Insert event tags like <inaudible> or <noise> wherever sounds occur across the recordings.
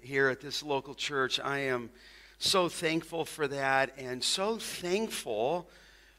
here at this local church. I am so thankful for that and so thankful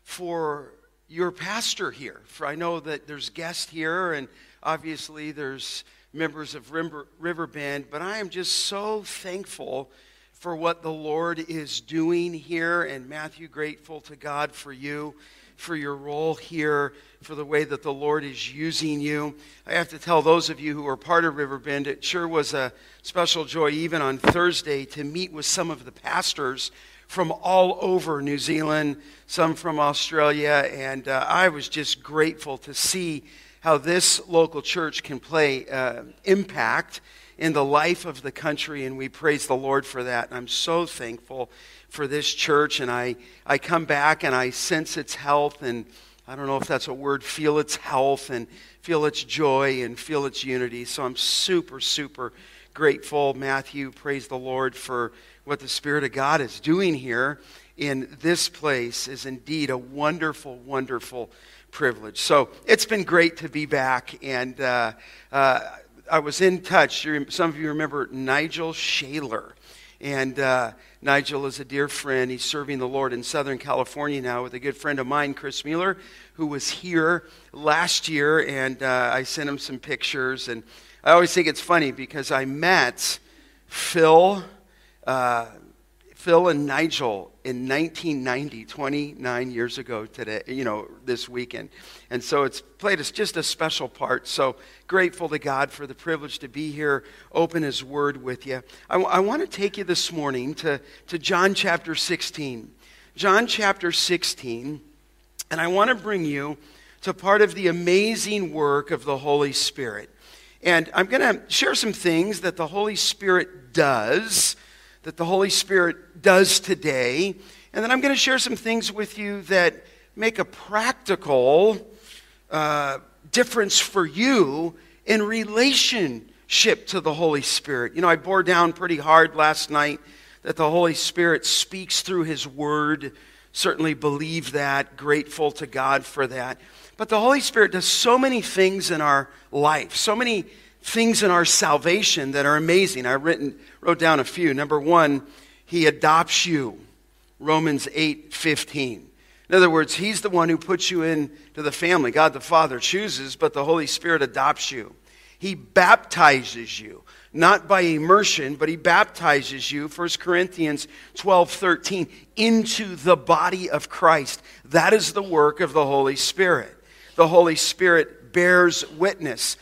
for your pastor here. For I know that there's guests here and obviously there's members of River, Riverbend, but I am just so thankful for what the Lord is doing here and Matthew grateful to God for you for your role here, for the way that the Lord is using you. I have to tell those of you who are part of Riverbend, it sure was a special joy, even on Thursday, to meet with some of the pastors from all over New Zealand, some from Australia, and uh, I was just grateful to see how this local church can play uh, impact in the life of the country, and we praise the Lord for that. And I'm so thankful for this church, and I, I come back and I sense its health, and I don't know if that's a word, feel its health and feel its joy and feel its unity. So I'm super, super grateful, Matthew. Praise the Lord for what the Spirit of God is doing here in this place is indeed a wonderful, wonderful privilege. So it's been great to be back, and uh, uh, I was in touch. Some of you remember Nigel Shaler. And uh, Nigel is a dear friend. He's serving the Lord in Southern California now with a good friend of mine, Chris Mueller, who was here last year. And uh, I sent him some pictures. And I always think it's funny because I met Phil, uh, Phil and Nigel in 1990, 29 years ago today, you know, this weekend. And so it's played us just a special part. So grateful to God for the privilege to be here, open His Word with you. I, w- I want to take you this morning to, to John chapter 16. John chapter 16, and I want to bring you to part of the amazing work of the Holy Spirit. And I'm going to share some things that the Holy Spirit does that the Holy Spirit does today. And then I'm going to share some things with you that make a practical uh, difference for you in relationship to the Holy Spirit. You know, I bore down pretty hard last night that the Holy Spirit speaks through His Word. Certainly believe that, grateful to God for that. But the Holy Spirit does so many things in our life, so many things in our salvation that are amazing. I written, wrote down a few. Number one, he adopts you. Romans 8 15. In other words, he's the one who puts you into the family. God the Father chooses, but the Holy Spirit adopts you. He baptizes you, not by immersion, but he baptizes you, 1 Corinthians 12 13, into the body of Christ. That is the work of the Holy Spirit. The Holy Spirit bears witness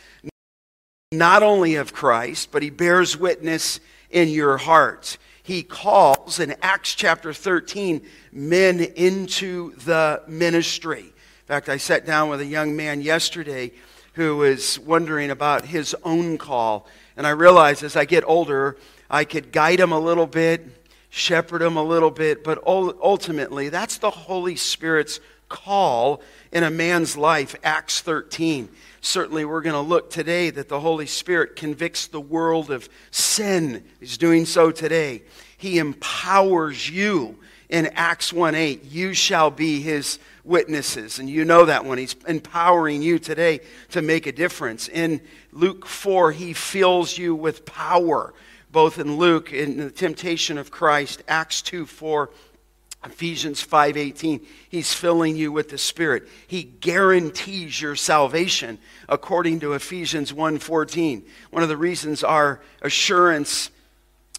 not only of Christ, but he bears witness in your hearts. He calls in Acts chapter 13 men into the ministry. In fact, I sat down with a young man yesterday who was wondering about his own call. And I realized as I get older, I could guide him a little bit, shepherd him a little bit, but ultimately, that's the Holy Spirit's call in a man's life, Acts 13 certainly we're going to look today that the Holy Spirit convicts the world of sin. He's doing so today. He empowers you in Acts 1 8. You shall be his witnesses. And you know that one. He's empowering you today to make a difference. In Luke 4, he fills you with power, both in Luke, in the temptation of Christ, Acts 2 4 Ephesians 5:18 he's filling you with the spirit he guarantees your salvation according to Ephesians 1:14 one of the reasons our assurance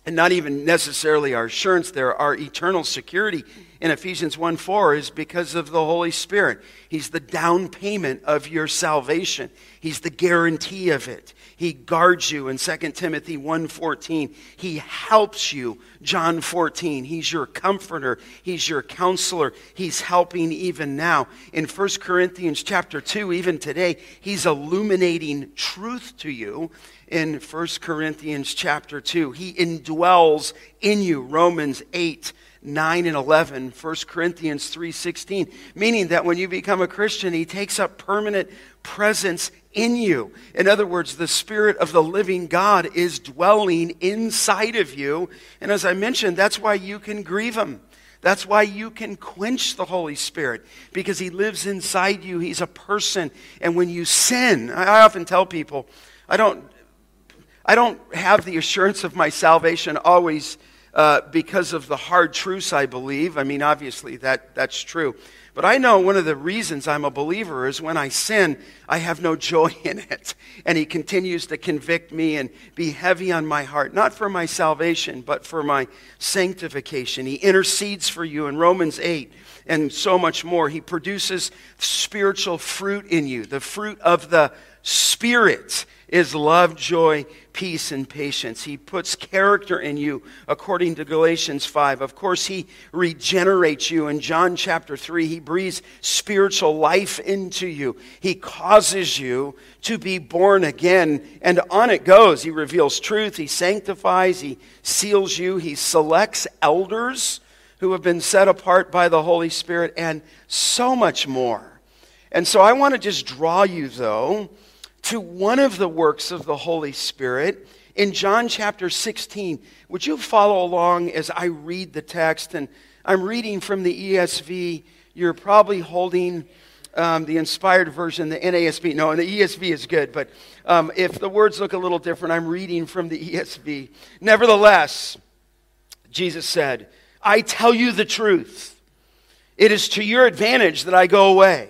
and not even necessarily our assurance there our eternal security in Ephesians 1 4 is because of the Holy Spirit. He's the down payment of your salvation. He's the guarantee of it. He guards you in 2 Timothy 1:14. He helps you, John 14. He's your comforter, he's your counselor. He's helping even now. In 1 Corinthians chapter 2, even today, he's illuminating truth to you in 1 Corinthians chapter 2. He indwells in you, Romans 8 9 and 11 1 corinthians 3.16 meaning that when you become a christian he takes up permanent presence in you in other words the spirit of the living god is dwelling inside of you and as i mentioned that's why you can grieve him that's why you can quench the Holy Spirit because He lives inside you. He's a person. And when you sin, I often tell people, I don't, I don't have the assurance of my salvation always uh, because of the hard truths I believe. I mean, obviously, that, that's true. But I know one of the reasons I'm a believer is when I sin, I have no joy <laughs> in it. And He continues to convict me and be heavy on my heart, not for my salvation, but for my sanctification. He intercedes for you in Romans 8 and so much more. He produces spiritual fruit in you, the fruit of the Spirit is love, joy, peace, and patience. He puts character in you according to Galatians 5. Of course, He regenerates you. In John chapter 3, He breathes spiritual life into you. He causes you to be born again. And on it goes. He reveals truth, He sanctifies, He seals you, He selects elders who have been set apart by the Holy Spirit, and so much more. And so I want to just draw you, though to one of the works of the Holy Spirit in John chapter 16. Would you follow along as I read the text? And I'm reading from the ESV. You're probably holding um, the inspired version, the NASB. No, and the ESV is good, but um, if the words look a little different, I'm reading from the ESV. Nevertheless, Jesus said, I tell you the truth. It is to your advantage that I go away.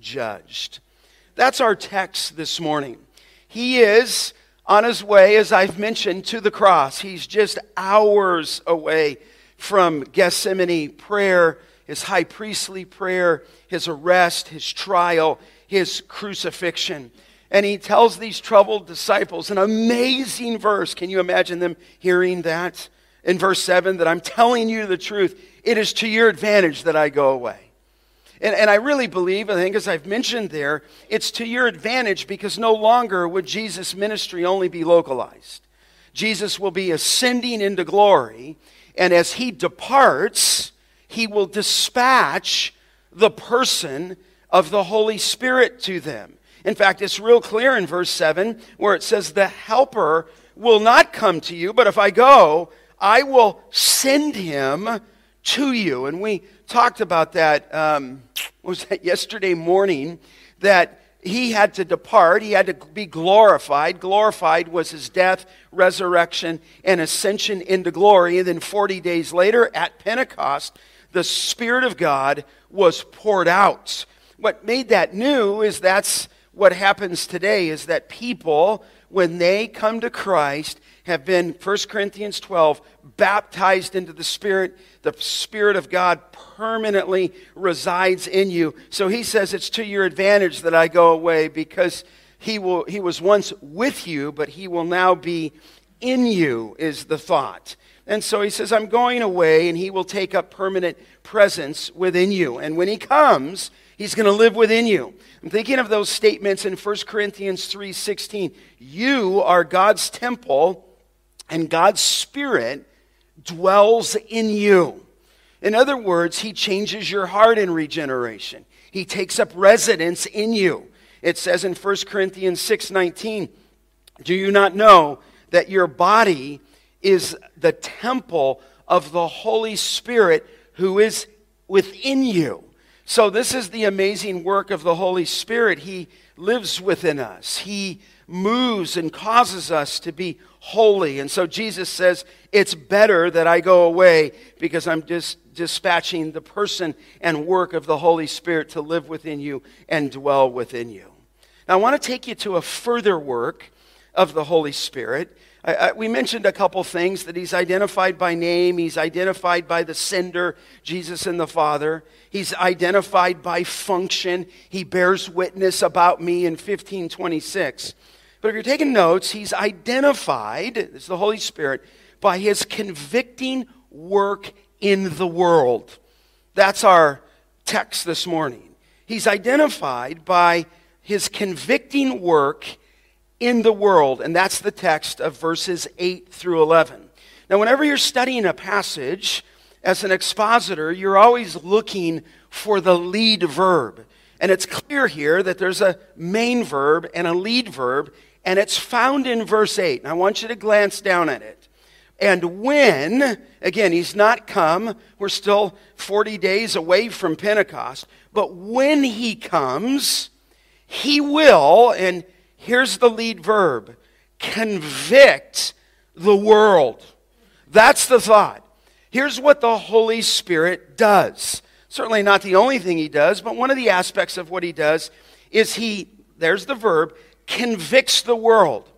judged. That's our text this morning. He is on his way, as I've mentioned, to the cross. He's just hours away from Gethsemane prayer, his high priestly prayer, his arrest, his trial, his crucifixion. And he tells these troubled disciples an amazing verse. Can you imagine them hearing that? In verse 7, that I'm telling you the truth. It is to your advantage that I go away. And, and I really believe, I think as I've mentioned there, it's to your advantage because no longer would Jesus' ministry only be localized. Jesus will be ascending into glory, and as he departs, he will dispatch the person of the Holy Spirit to them. In fact, it's real clear in verse 7 where it says, The Helper will not come to you, but if I go, I will send him to you. And we talked about that, um, was that yesterday morning, that he had to depart. He had to be glorified. Glorified was his death, resurrection, and ascension into glory. And then 40 days later, at Pentecost, the Spirit of God was poured out. What made that new is that's what happens today is that people, when they come to Christ, have been, 1 Corinthians 12, baptized into the Spirit. The Spirit of God permanently resides in you. So he says it's to your advantage that I go away because he, will, he was once with you, but he will now be in you, is the thought. And so he says, I'm going away, and he will take up permanent presence within you. And when he comes, he's going to live within you. I'm thinking of those statements in 1 Corinthians 3:16. You are God's temple and God's Spirit dwells in you. In other words, He changes your heart in regeneration. He takes up residence in you. It says in 1 Corinthians 6:19, "Do you not know that your body is the temple of the Holy Spirit who is within you?" So this is the amazing work of the Holy Spirit. He lives within us. He moves and causes us to be holy. And so Jesus says, It's better that I go away because I'm just dispatching the person and work of the Holy Spirit to live within you and dwell within you. Now, I want to take you to a further work of the Holy Spirit. I, I, we mentioned a couple things that he's identified by name, he's identified by the sender, Jesus and the Father. He's identified by function. He bears witness about me in 1526. But if you're taking notes, he's identified, is the Holy Spirit, by his convicting work in the world. That's our text this morning. He's identified by his convicting work in the world. And that's the text of verses 8 through 11. Now, whenever you're studying a passage as an expositor, you're always looking for the lead verb. And it's clear here that there's a main verb and a lead verb, and it's found in verse 8. And I want you to glance down at it. And when, again, he's not come, we're still 40 days away from Pentecost, but when he comes, he will, and here's the lead verb convict the world. That's the thought. Here's what the Holy Spirit does. Certainly not the only thing he does, but one of the aspects of what he does is he, there's the verb, convicts the world.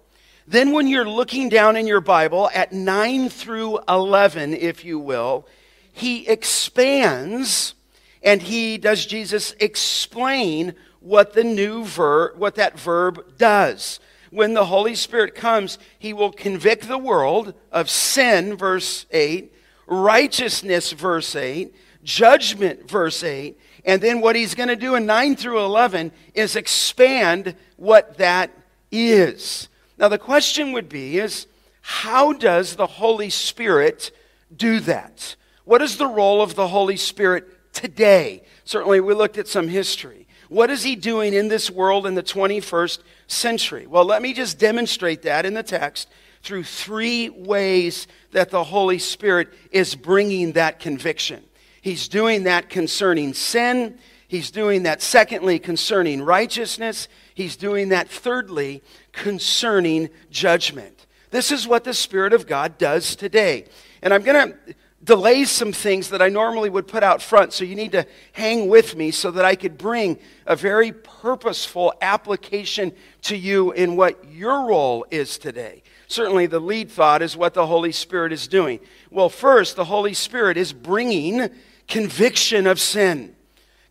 Then, when you're looking down in your Bible at 9 through 11, if you will, he expands and he does Jesus explain what the new verb, what that verb does. When the Holy Spirit comes, he will convict the world of sin, verse 8, righteousness, verse 8, judgment, verse 8, and then what he's going to do in 9 through 11 is expand what that is. Now, the question would be is how does the Holy Spirit do that? What is the role of the Holy Spirit today? Certainly, we looked at some history. What is he doing in this world in the 21st century? Well, let me just demonstrate that in the text through three ways that the Holy Spirit is bringing that conviction. He's doing that concerning sin. He's doing that, secondly, concerning righteousness. He's doing that, thirdly, concerning judgment. This is what the Spirit of God does today. And I'm going to delay some things that I normally would put out front, so you need to hang with me so that I could bring a very purposeful application to you in what your role is today. Certainly, the lead thought is what the Holy Spirit is doing. Well, first, the Holy Spirit is bringing conviction of sin.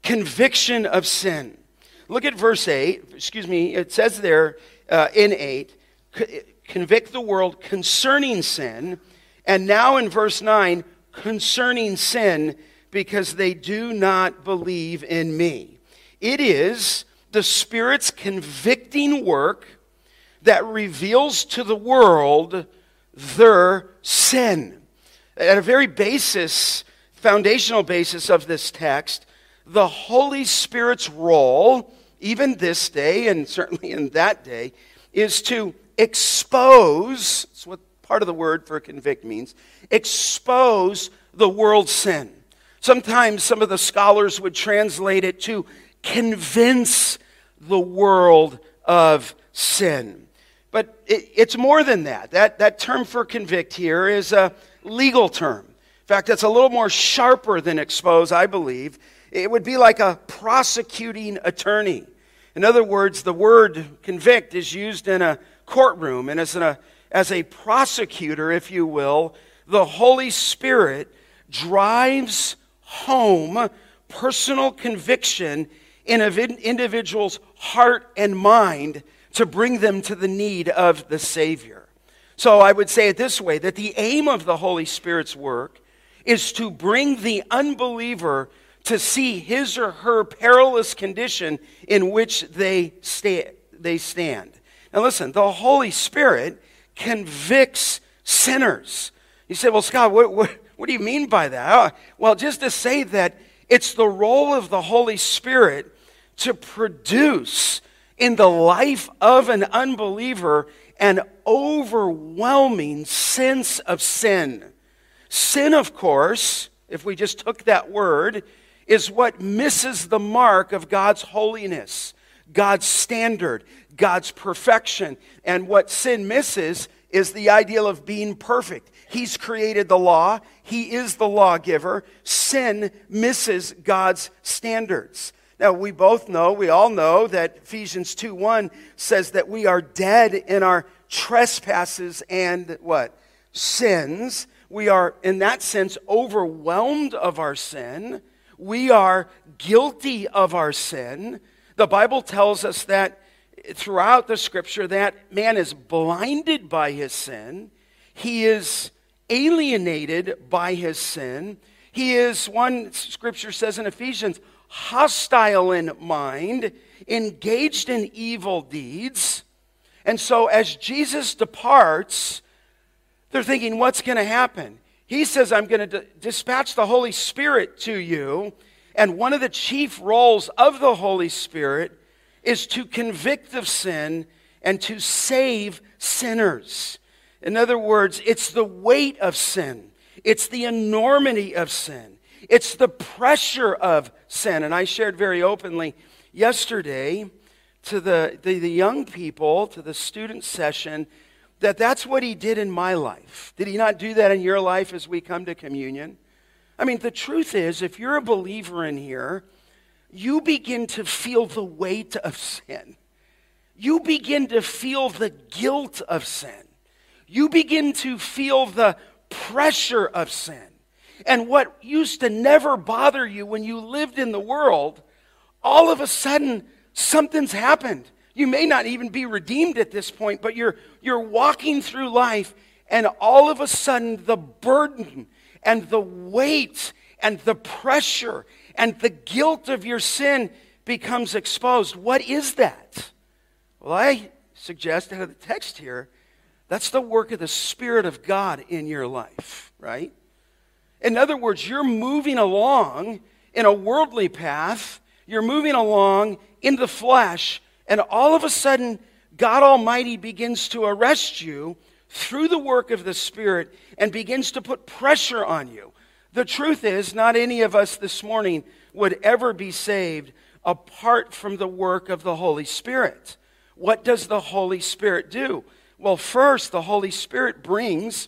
Conviction of sin. Look at verse 8. Excuse me, it says there uh, in 8 convict the world concerning sin. And now in verse 9, concerning sin because they do not believe in me. It is the Spirit's convicting work that reveals to the world their sin. At a very basis, foundational basis of this text, the Holy Spirit's role even this day, and certainly in that day, is to expose, that's what part of the word for convict means, expose the world's sin. Sometimes some of the scholars would translate it to convince the world of sin. But it, it's more than that. that. That term for convict here is a legal term. In fact, it's a little more sharper than expose, I believe. It would be like a prosecuting attorney. In other words, the word convict is used in a courtroom, and as, a, as a prosecutor, if you will, the Holy Spirit drives home personal conviction in an individual's heart and mind to bring them to the need of the Savior. So I would say it this way that the aim of the Holy Spirit's work is to bring the unbeliever to see his or her perilous condition in which they, sta- they stand. Now, listen, the Holy Spirit convicts sinners. You say, well, Scott, what, what, what do you mean by that? Oh, well, just to say that it's the role of the Holy Spirit to produce in the life of an unbeliever an overwhelming sense of sin. Sin, of course, if we just took that word, is what misses the mark of God's holiness, God's standard, God's perfection. And what sin misses is the ideal of being perfect. He's created the law, He is the lawgiver. Sin misses God's standards. Now, we both know, we all know that Ephesians 2 1 says that we are dead in our trespasses and what? Sins. We are, in that sense, overwhelmed of our sin we are guilty of our sin. The Bible tells us that throughout the scripture that man is blinded by his sin. He is alienated by his sin. He is, one scripture says in Ephesians, hostile in mind, engaged in evil deeds. And so as Jesus departs, they're thinking, what's going to happen? He says, I'm going to dispatch the Holy Spirit to you. And one of the chief roles of the Holy Spirit is to convict of sin and to save sinners. In other words, it's the weight of sin, it's the enormity of sin, it's the pressure of sin. And I shared very openly yesterday to the, the, the young people, to the student session, that that's what he did in my life. Did he not do that in your life as we come to communion? I mean, the truth is, if you're a believer in here, you begin to feel the weight of sin. You begin to feel the guilt of sin. You begin to feel the pressure of sin. And what used to never bother you when you lived in the world, all of a sudden, something's happened. You may not even be redeemed at this point, but you're, you're walking through life, and all of a sudden, the burden and the weight and the pressure and the guilt of your sin becomes exposed. What is that? Well, I suggest out of the text here, that's the work of the Spirit of God in your life, right? In other words, you're moving along in a worldly path, you're moving along in the flesh, and all of a sudden, God Almighty begins to arrest you through the work of the Spirit and begins to put pressure on you. The truth is, not any of us this morning would ever be saved apart from the work of the Holy Spirit. What does the Holy Spirit do? Well, first, the Holy Spirit brings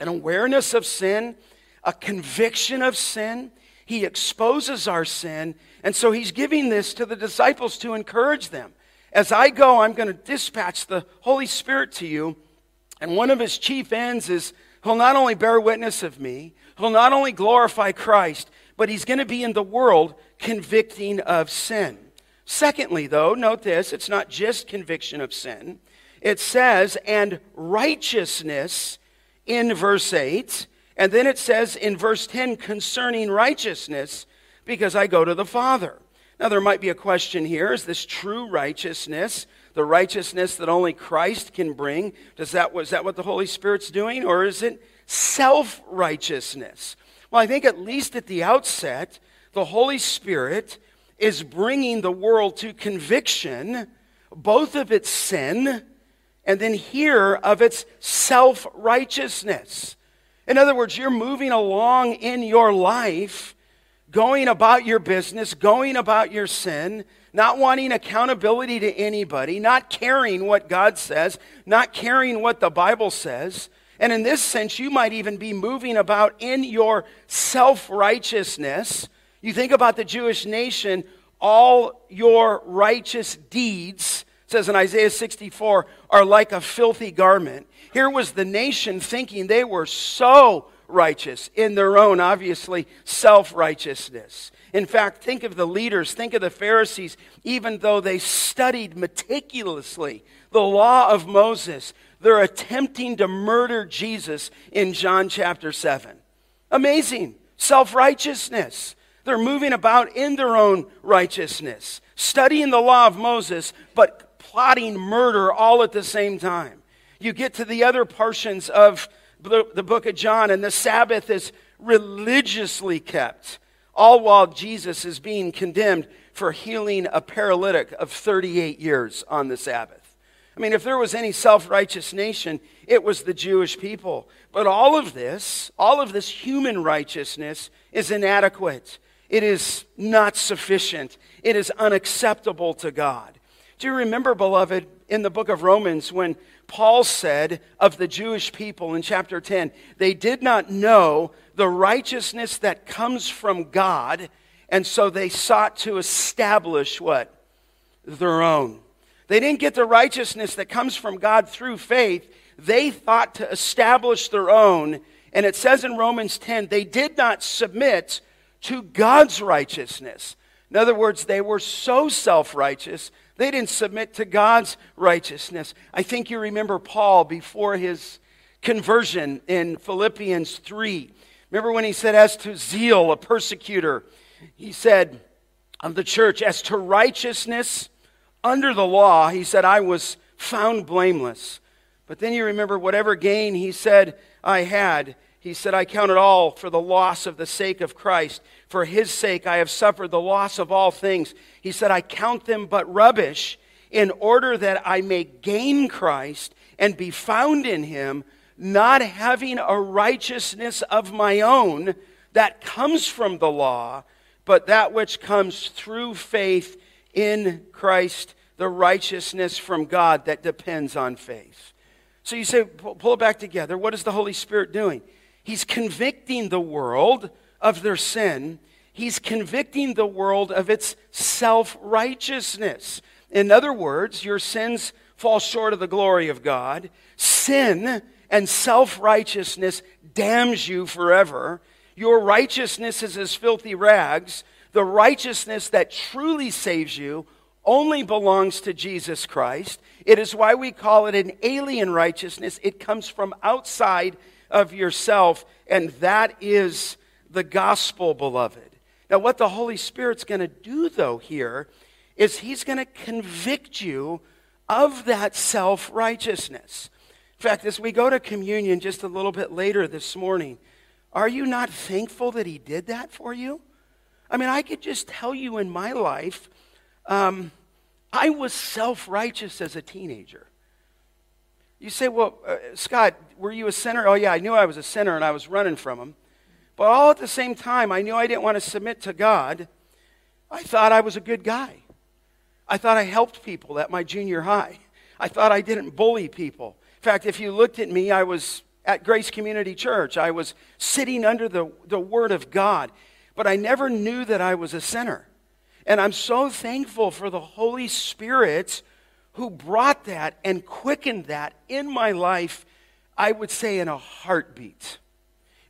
an awareness of sin, a conviction of sin. He exposes our sin. And so he's giving this to the disciples to encourage them. As I go, I'm going to dispatch the Holy Spirit to you. And one of his chief ends is he'll not only bear witness of me, he'll not only glorify Christ, but he's going to be in the world convicting of sin. Secondly, though, note this it's not just conviction of sin. It says, and righteousness in verse 8. And then it says in verse 10, concerning righteousness, because I go to the Father. Now, there might be a question here is this true righteousness? The righteousness that only Christ can bring? Does that, was that what the Holy Spirit's doing? Or is it self righteousness? Well, I think at least at the outset, the Holy Spirit is bringing the world to conviction, both of its sin and then here of its self righteousness. In other words, you're moving along in your life going about your business, going about your sin, not wanting accountability to anybody, not caring what God says, not caring what the Bible says. And in this sense, you might even be moving about in your self righteousness. You think about the Jewish nation, all your righteous deeds, says in Isaiah 64, are like a filthy garment. Here was the nation thinking they were so righteous in their own, obviously, self righteousness. In fact, think of the leaders, think of the Pharisees, even though they studied meticulously the law of Moses, they're attempting to murder Jesus in John chapter 7. Amazing. Self righteousness. They're moving about in their own righteousness, studying the law of Moses, but plotting murder all at the same time. You get to the other portions of the book of John, and the Sabbath is religiously kept, all while Jesus is being condemned for healing a paralytic of 38 years on the Sabbath. I mean, if there was any self righteous nation, it was the Jewish people. But all of this, all of this human righteousness is inadequate. It is not sufficient. It is unacceptable to God. Do you remember, beloved, in the book of Romans when Paul said of the Jewish people in chapter 10, they did not know the righteousness that comes from God, and so they sought to establish what? Their own. They didn't get the righteousness that comes from God through faith. They thought to establish their own. And it says in Romans 10, they did not submit to God's righteousness. In other words, they were so self righteous they didn't submit to God's righteousness. I think you remember Paul before his conversion in Philippians 3. Remember when he said, As to zeal, a persecutor, he said of the church, As to righteousness under the law, he said, I was found blameless. But then you remember whatever gain he said I had, he said, I count it all for the loss of the sake of Christ. For his sake I have suffered the loss of all things. He said, I count them but rubbish in order that I may gain Christ and be found in him, not having a righteousness of my own that comes from the law, but that which comes through faith in Christ, the righteousness from God that depends on faith. So you say, pull it back together. What is the Holy Spirit doing? He's convicting the world of their sin. He's convicting the world of its self righteousness. In other words, your sins fall short of the glory of God. Sin and self righteousness damns you forever. Your righteousness is as filthy rags. The righteousness that truly saves you only belongs to Jesus Christ. It is why we call it an alien righteousness. It comes from outside of yourself, and that is the gospel, beloved. Now, what the Holy Spirit's going to do, though, here is He's going to convict you of that self righteousness. In fact, as we go to communion just a little bit later this morning, are you not thankful that He did that for you? I mean, I could just tell you in my life, um, I was self righteous as a teenager. You say, well, uh, Scott, were you a sinner? Oh, yeah, I knew I was a sinner and I was running from him. But all at the same time, I knew I didn't want to submit to God. I thought I was a good guy. I thought I helped people at my junior high. I thought I didn't bully people. In fact, if you looked at me, I was at Grace Community Church. I was sitting under the, the Word of God. But I never knew that I was a sinner. And I'm so thankful for the Holy Spirit who brought that and quickened that in my life, I would say in a heartbeat.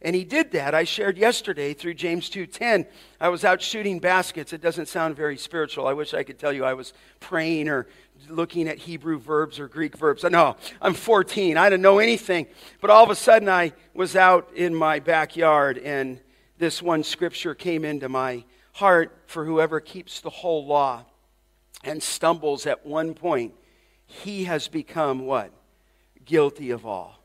And he did that. I shared yesterday through James 2:10. I was out shooting baskets. It doesn't sound very spiritual. I wish I could tell you I was praying or looking at Hebrew verbs or Greek verbs. No, I'm 14. I didn't know anything. But all of a sudden I was out in my backyard and this one scripture came into my heart for whoever keeps the whole law and stumbles at one point, he has become what? Guilty of all.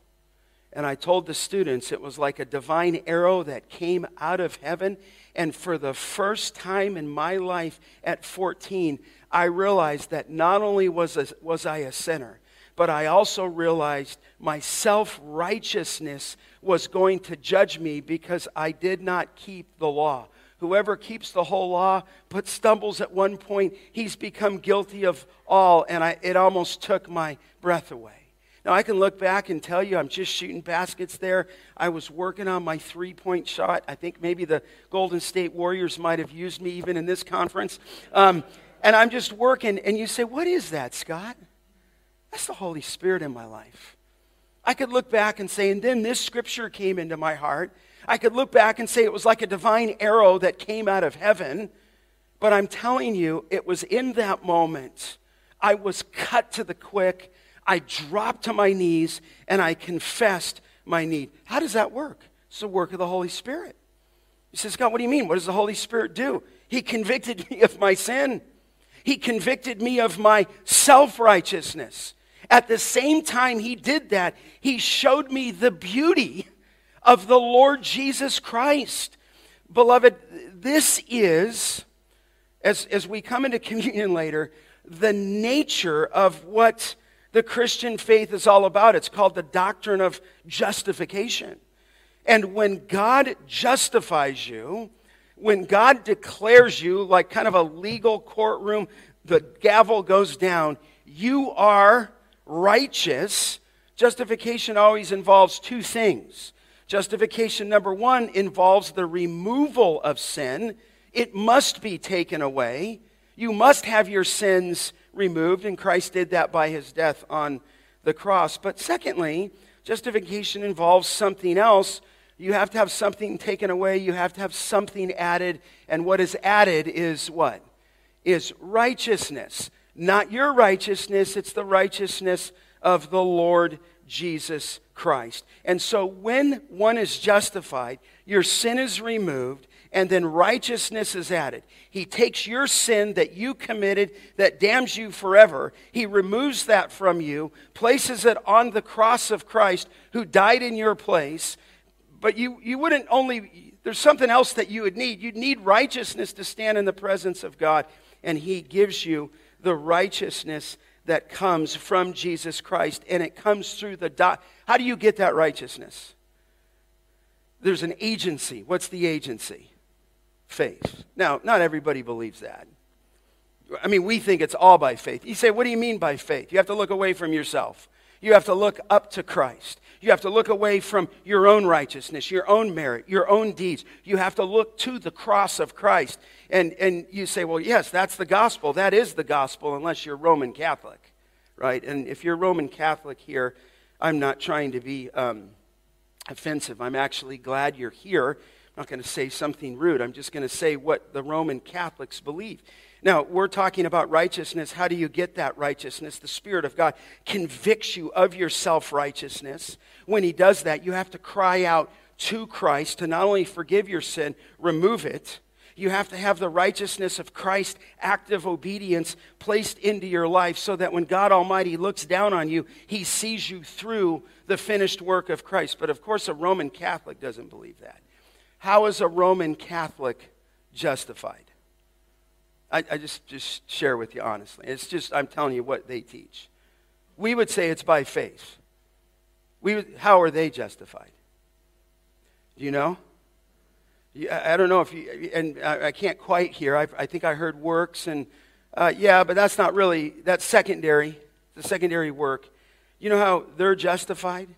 And I told the students it was like a divine arrow that came out of heaven. And for the first time in my life at 14, I realized that not only was, a, was I a sinner, but I also realized my self righteousness was going to judge me because I did not keep the law. Whoever keeps the whole law but stumbles at one point, he's become guilty of all. And I, it almost took my breath away. Now, I can look back and tell you I'm just shooting baskets there. I was working on my three point shot. I think maybe the Golden State Warriors might have used me even in this conference. Um, and I'm just working, and you say, What is that, Scott? That's the Holy Spirit in my life. I could look back and say, and then this scripture came into my heart, I could look back and say it was like a divine arrow that came out of heaven. But I'm telling you, it was in that moment I was cut to the quick. I dropped to my knees and I confessed my need. How does that work? It's the work of the Holy Spirit. He says, God, what do you mean? What does the Holy Spirit do? He convicted <laughs> me of my sin. He convicted me of my self righteousness. At the same time he did that, he showed me the beauty of the Lord Jesus Christ. Beloved, this is, as, as we come into communion later, the nature of what the Christian faith is all about. It's called the doctrine of justification. And when God justifies you, when God declares you like kind of a legal courtroom, the gavel goes down, you are righteous. Justification always involves two things Justification number one involves the removal of sin. It must be taken away. You must have your sins removed, and Christ did that by his death on the cross. But secondly, justification involves something else. You have to have something taken away, you have to have something added, and what is added is what? Is righteousness. Not your righteousness, it's the righteousness of the Lord Jesus Christ. And so when one is justified, your sin is removed, and then righteousness is added. He takes your sin that you committed that damns you forever, He removes that from you, places it on the cross of Christ who died in your place. But you, you wouldn't only, there's something else that you would need. You'd need righteousness to stand in the presence of God, and He gives you the righteousness that comes from Jesus Christ, and it comes through the. Do- How do you get that righteousness? There's an agency. What's the agency? Faith. Now, not everybody believes that. I mean, we think it's all by faith. You say, what do you mean by faith? You have to look away from yourself. You have to look up to Christ. You have to look away from your own righteousness, your own merit, your own deeds. You have to look to the cross of Christ. And, and you say, well, yes, that's the gospel. That is the gospel, unless you're Roman Catholic, right? And if you're Roman Catholic here, I'm not trying to be um, offensive. I'm actually glad you're here I'm not going to say something rude. I'm just going to say what the Roman Catholics believe. Now, we're talking about righteousness. How do you get that righteousness? The Spirit of God convicts you of your self righteousness. When He does that, you have to cry out to Christ to not only forgive your sin, remove it. You have to have the righteousness of Christ, active obedience, placed into your life so that when God Almighty looks down on you, He sees you through the finished work of Christ. But of course, a Roman Catholic doesn't believe that. How is a Roman Catholic justified? I, I, just, just share with you honestly. It's just, I'm telling you what they teach. We would say it's by faith. We how are they justified? Do you know? I don't know if you, and I can't quite hear. I, I think I heard works, and uh, yeah, but that's not really, that's secondary, the secondary work. You know how they're justified?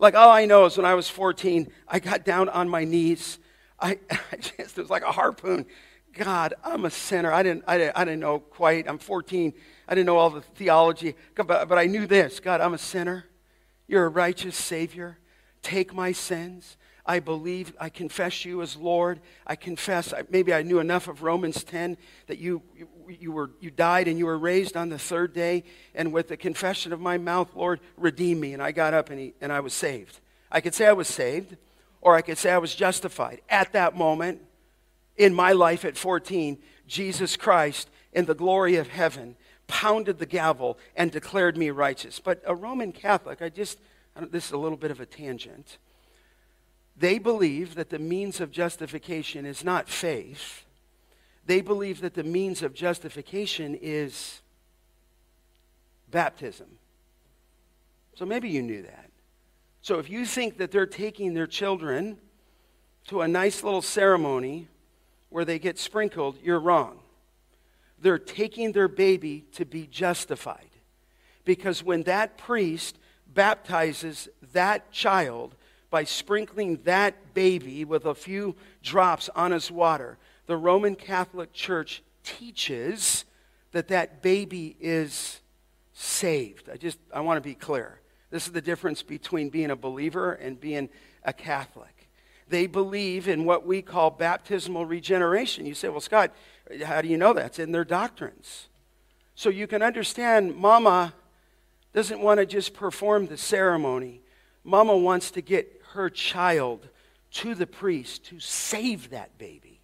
Like, all I know is when I was 14, I got down on my knees. I, <laughs> I just, it was like a harpoon. God, I'm a sinner. I didn't, I, didn't, I didn't know quite. I'm 14. I didn't know all the theology, but, but I knew this God, I'm a sinner. You're a righteous Savior. Take my sins. I believe, I confess you as Lord. I confess, maybe I knew enough of Romans 10 that you, you, you, were, you died and you were raised on the third day. And with the confession of my mouth, Lord, redeem me. And I got up and, he, and I was saved. I could say I was saved, or I could say I was justified. At that moment in my life at 14, Jesus Christ, in the glory of heaven, pounded the gavel and declared me righteous. But a Roman Catholic, I just, I this is a little bit of a tangent they believe that the means of justification is not faith. They believe that the means of justification is baptism. So maybe you knew that. So if you think that they're taking their children to a nice little ceremony where they get sprinkled, you're wrong. They're taking their baby to be justified. Because when that priest baptizes that child, by sprinkling that baby with a few drops on his water. The Roman Catholic Church teaches that that baby is saved. I just I want to be clear. This is the difference between being a believer and being a Catholic. They believe in what we call baptismal regeneration. You say, "Well, Scott, how do you know that?" It's in their doctrines. So you can understand mama doesn't want to just perform the ceremony. Mama wants to get her child to the priest to save that baby.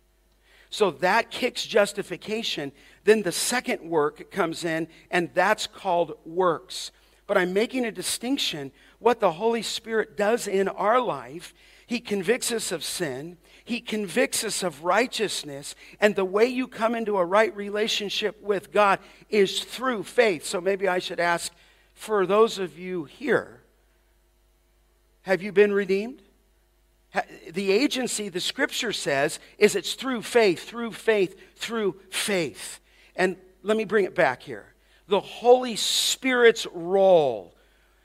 So that kicks justification. Then the second work comes in, and that's called works. But I'm making a distinction. What the Holy Spirit does in our life, He convicts us of sin, He convicts us of righteousness, and the way you come into a right relationship with God is through faith. So maybe I should ask for those of you here have you been redeemed? The agency, the scripture says, is it's through faith, through faith, through faith. And let me bring it back here. The Holy Spirit's role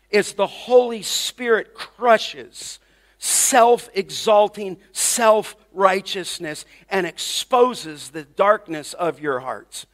is the Holy Spirit crushes self exalting, self righteousness and exposes the darkness of your hearts.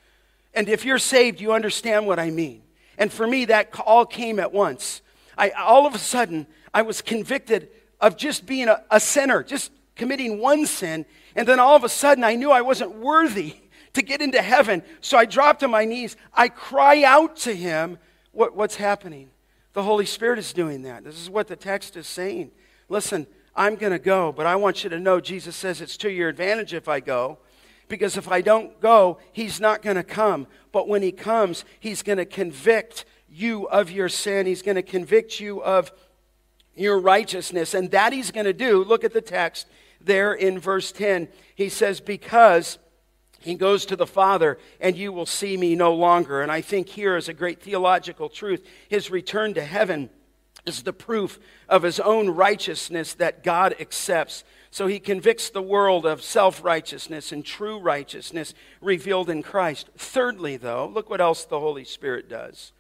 And if you're saved, you understand what I mean. And for me, that all came at once. I, all of a sudden, I was convicted of just being a, a sinner, just committing one sin. And then all of a sudden, I knew I wasn't worthy <laughs> to get into heaven. So I dropped to my knees. I cry out to him. What, what's happening? The Holy Spirit is doing that. This is what the text is saying. Listen, I'm going to go, but I want you to know Jesus says it's to your advantage if I go. Because if I don't go, he's not going to come. But when he comes, he's going to convict you of your sin. He's going to convict you of your righteousness. And that he's going to do, look at the text there in verse 10. He says, Because he goes to the Father, and you will see me no longer. And I think here is a great theological truth. His return to heaven is the proof of his own righteousness that God accepts. So he convicts the world of self righteousness and true righteousness revealed in Christ. Thirdly, though, look what else the Holy Spirit does.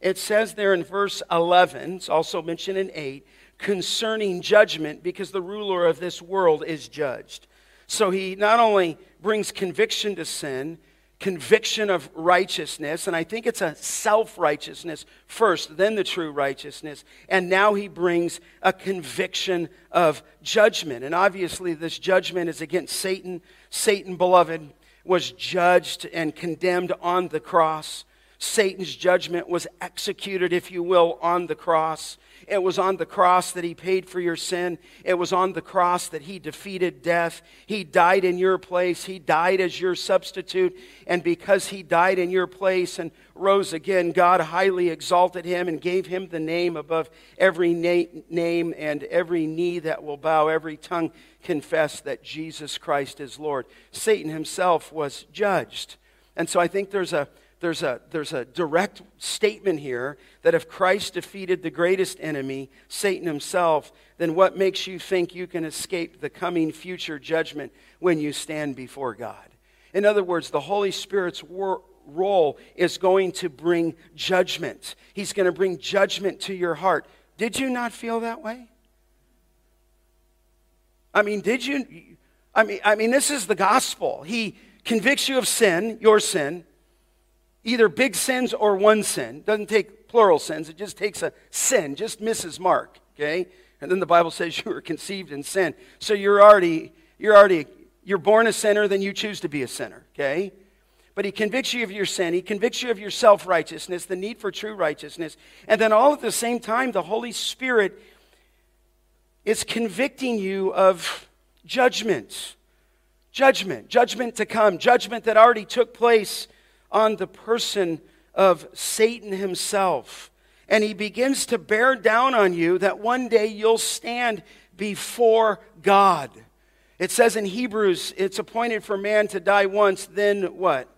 It says there in verse 11, it's also mentioned in 8, concerning judgment because the ruler of this world is judged. So he not only brings conviction to sin, conviction of righteousness, and I think it's a self righteousness first, then the true righteousness, and now he brings a conviction of judgment. And obviously, this judgment is against Satan. Satan, beloved, was judged and condemned on the cross. Satan's judgment was executed, if you will, on the cross. It was on the cross that he paid for your sin. It was on the cross that he defeated death. He died in your place. He died as your substitute. And because he died in your place and rose again, God highly exalted him and gave him the name above every na- name and every knee that will bow, every tongue confess that Jesus Christ is Lord. Satan himself was judged. And so I think there's a there's a, there's a direct statement here that if Christ defeated the greatest enemy, Satan himself, then what makes you think you can escape the coming future judgment when you stand before God? In other words, the Holy Spirit's role is going to bring judgment. He's going to bring judgment to your heart. Did you not feel that way? I mean, did you? I mean, I mean, this is the gospel. He convicts you of sin, your sin either big sins or one sin. It doesn't take plural sins, it just takes a sin, just misses mark, okay? And then the Bible says <laughs> you were conceived in sin. So you're already, you're already, you're born a sinner, then you choose to be a sinner, okay? But he convicts you of your sin. He convicts you of your self righteousness, the need for true righteousness. And then all at the same time, the Holy Spirit is convicting you of judgment. Judgment. Judgment to come. Judgment that already took place on the person of Satan himself. And he begins to bear down on you that one day you'll stand before God. It says in Hebrews, it's appointed for man to die once, then what?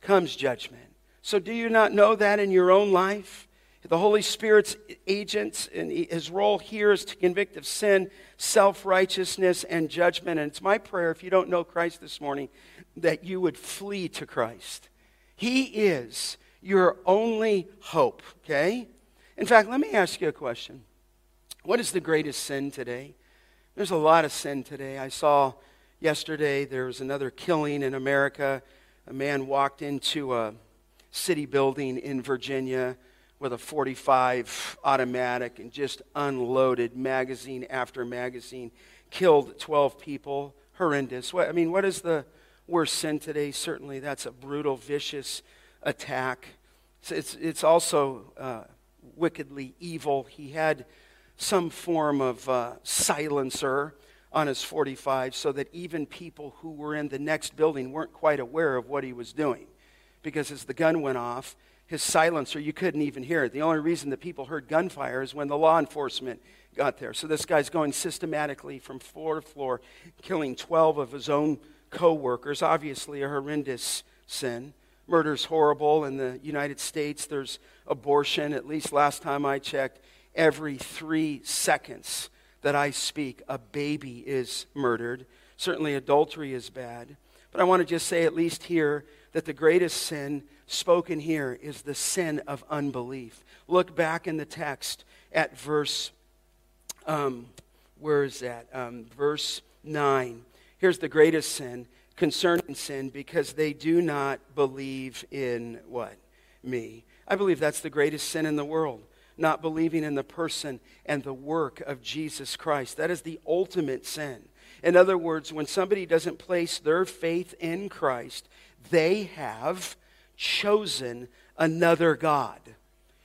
Comes judgment. So, do you not know that in your own life? The Holy Spirit's agents and his role here is to convict of sin, self righteousness, and judgment. And it's my prayer, if you don't know Christ this morning, that you would flee to Christ he is your only hope, okay? In fact, let me ask you a question. What is the greatest sin today? There's a lot of sin today. I saw yesterday there was another killing in America. A man walked into a city building in Virginia with a 45 automatic and just unloaded magazine after magazine, killed 12 people. Horrendous. What, I mean, what is the worst sin today. Certainly, that's a brutal, vicious attack. It's, it's, it's also uh, wickedly evil. He had some form of uh, silencer on his 45 so that even people who were in the next building weren't quite aware of what he was doing. Because as the gun went off, his silencer, you couldn't even hear it. The only reason that people heard gunfire is when the law enforcement got there. So this guy's going systematically from floor to floor, killing 12 of his own co workers. Obviously, a horrendous sin. Murder's horrible. In the United States, there's abortion, at least last time I checked, every three seconds that I speak, a baby is murdered. Certainly, adultery is bad. But I want to just say, at least here, that the greatest sin spoken here is the sin of unbelief. Look back in the text at verse, um, where is that? Um, verse 9. Here's the greatest sin concerning sin because they do not believe in what? Me. I believe that's the greatest sin in the world. Not believing in the person and the work of Jesus Christ. That is the ultimate sin. In other words, when somebody doesn't place their faith in Christ, they have chosen another God.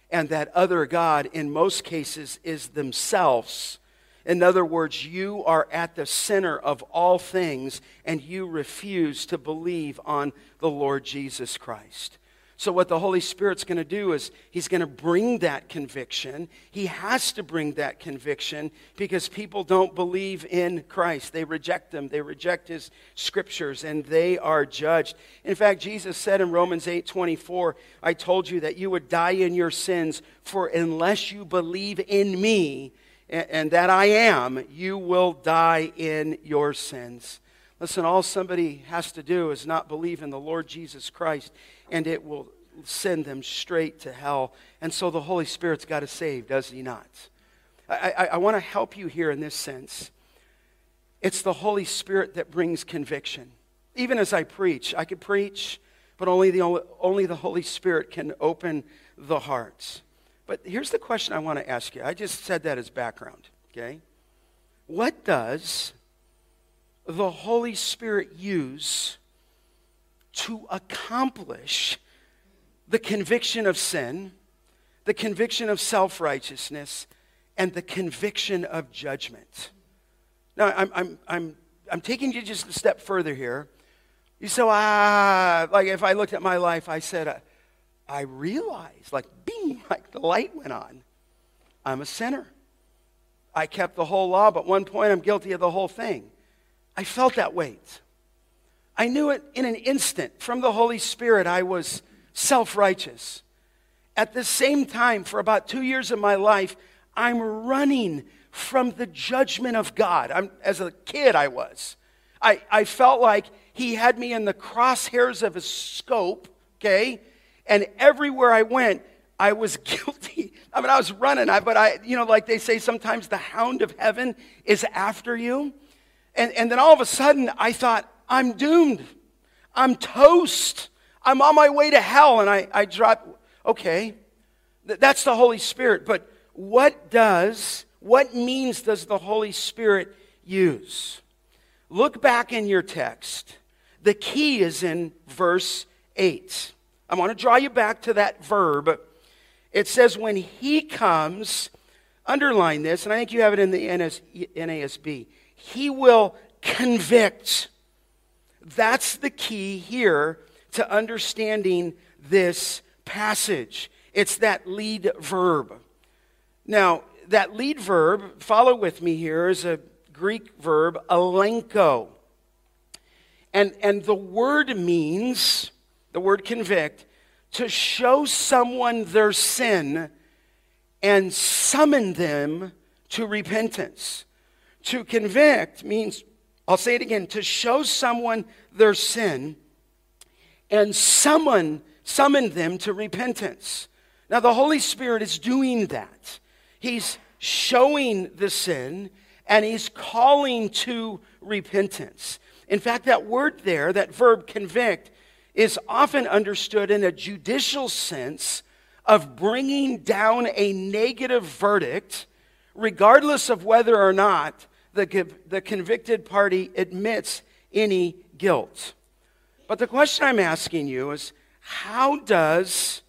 And that other God, in most cases, is themselves In other words, you are at the center of all things and you refuse to believe on the Lord Jesus Christ. So, what the Holy Spirit's going to do is He's going to bring that conviction. He has to bring that conviction because people don't believe in Christ. They reject Him, they reject His scriptures, and they are judged. In fact, Jesus said in Romans 8 24, I told you that you would die in your sins, for unless you believe in me and that I am, you will die in your sins. Listen, all somebody has to do is not believe in the Lord Jesus Christ, and it will send them straight to hell. And so the Holy Spirit's got to save, does he not? I, I, I want to help you here in this sense. It's the Holy Spirit that brings conviction. Even as I preach, I could preach, but only the, only the Holy Spirit can open the hearts. But here's the question I want to ask you. I just said that as background, okay? What does the Holy Spirit use to accomplish the conviction of sin, the conviction of self righteousness, and the conviction of judgment? Now, I'm, I'm, I'm, I'm taking you just a step further here. You say, ah, like if I looked at my life, I said, uh, I realized, like, <laughs> bing, like the light went on. I'm a sinner. I kept the whole law, but one point I'm guilty of the whole thing. I felt that weight. I knew it in an instant. From the Holy Spirit, I was self righteous. At the same time, for about two years of my life, I'm running from the judgment of God. I'm, as a kid, I was. I, I felt like He had me in the crosshairs of His scope, okay? And everywhere I went, I was <laughs> guilty. I mean, I was running, I, but I, you know, like they say sometimes the hound of heaven is after you. And, and then all of a sudden, I thought, I'm doomed. I'm toast. I'm on my way to hell. And I, I dropped, okay, that's the Holy Spirit. But what does, what means does the Holy Spirit use? Look back in your text. The key is in verse 8. I want to draw you back to that verb. It says, when he comes, underline this, and I think you have it in the NASB. He will convict. That's the key here to understanding this passage. It's that lead verb. Now, that lead verb, follow with me here, is a Greek verb, elenko. And, and the word means, the word convict, to show someone their sin and summon them to repentance. To convict means, I'll say it again, to show someone their sin and summon, summon them to repentance. Now, the Holy Spirit is doing that. He's showing the sin and he's calling to repentance. In fact, that word there, that verb convict, is often understood in a judicial sense of bringing down a negative verdict, regardless of whether or not the, the convicted party admits any guilt. But the question I'm asking you is how does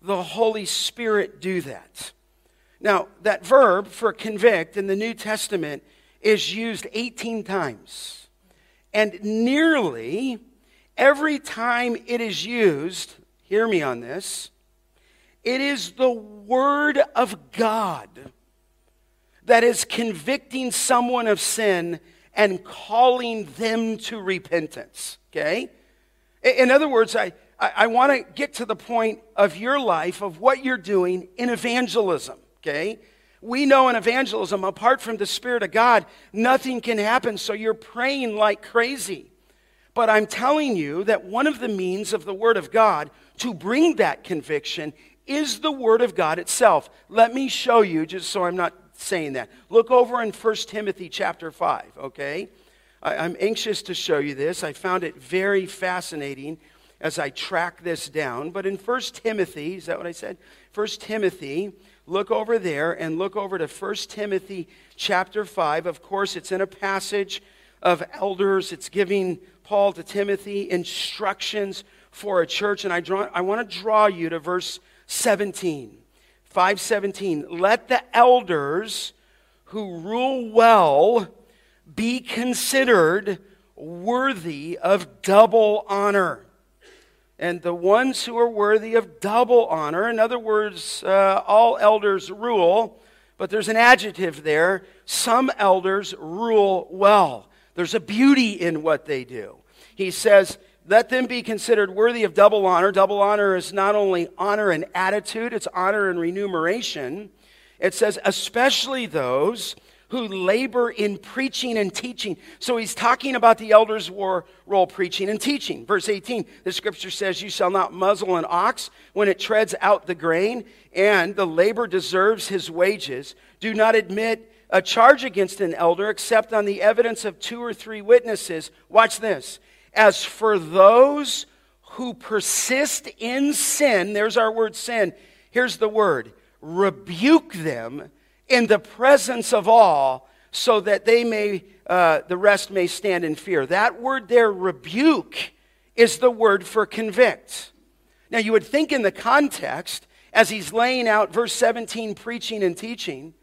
the Holy Spirit do that? Now, that verb for convict in the New Testament is used 18 times. And nearly every time it is used, hear me on this, it is the Word of God that is convicting someone of sin and calling them to repentance. Okay? In other words, I, I, I want to get to the point of your life of what you're doing in evangelism. Okay? We know in evangelism, apart from the Spirit of God, nothing can happen, so you're praying like crazy. But I'm telling you that one of the means of the Word of God to bring that conviction is the Word of God itself. Let me show you, just so I'm not saying that. Look over in 1 Timothy chapter 5, okay? I'm anxious to show you this. I found it very fascinating as I track this down. But in 1 Timothy, is that what I said? 1 Timothy, look over there and look over to 1 Timothy chapter 5. Of course, it's in a passage of elders, it's giving Paul to Timothy instructions for a church. And I, draw, I want to draw you to verse 17. 517 let the elders who rule well be considered worthy of double honor. And the ones who are worthy of double honor, in other words, uh, all elders rule, but there's an adjective there. Some elders rule well. There's a beauty in what they do. He says, let them be considered worthy of double honor. Double honor is not only honor and attitude, it's honor and remuneration. It says, especially those who labor in preaching and teaching. So he's talking about the elders' war role preaching and teaching. Verse 18, the scripture says, You shall not muzzle an ox when it treads out the grain, and the labor deserves his wages. Do not admit a charge against an elder except on the evidence of two or three witnesses. Watch this. As for those who persist in sin, there's our word sin. Here's the word rebuke them in the presence of all so that they may uh, the rest may stand in fear that word there rebuke is the word for convict now you would think in the context as he's laying out verse 17 preaching and teaching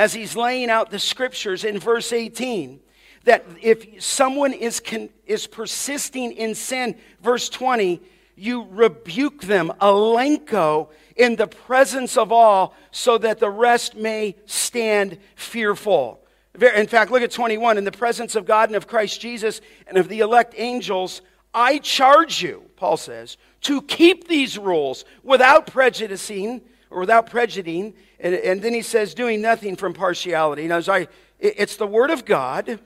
as he's laying out the scriptures in verse 18 that if someone is, con- is persisting in sin verse 20 you rebuke them, elenko, in the presence of all, so that the rest may stand fearful. In fact, look at 21. In the presence of God and of Christ Jesus and of the elect angels, I charge you, Paul says, to keep these rules without prejudicing or without prejudicing. And, and then he says, doing nothing from partiality. Now, I, it's the Word of God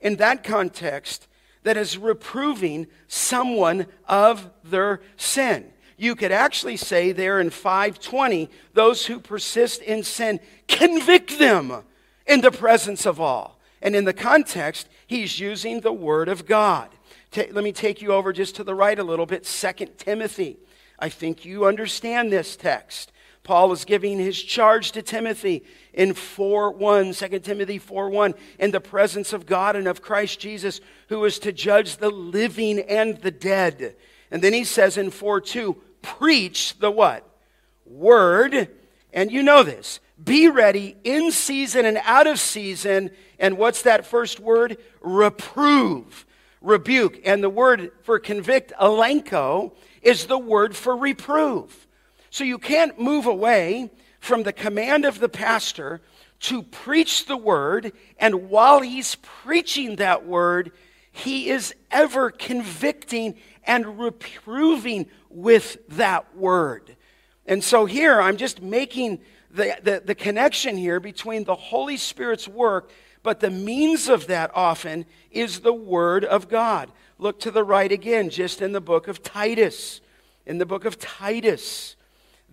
in that context that is reproving someone of their sin. You could actually say there in 520, those who persist in sin, convict them in the presence of all. And in the context, he's using the word of God. let me take you over just to the right a little bit. Second Timothy. I think you understand this text. Paul is giving his charge to Timothy in 4 1, 2 Timothy 4 1, in the presence of God and of Christ Jesus, who is to judge the living and the dead. And then he says in 4 2, preach the what? Word. And you know this. Be ready in season and out of season. And what's that first word? Reprove, rebuke. And the word for convict, elenko, is the word for reprove. So you can't move away from the command of the pastor to preach the word, and while he's preaching that word, he is ever convicting and reproving with that word. And so here I'm just making the, the, the, connection here between the Holy Spirit's work, but the means of that often is the Word of God. Look to the right again, just in the book of Titus. In the book of Titus.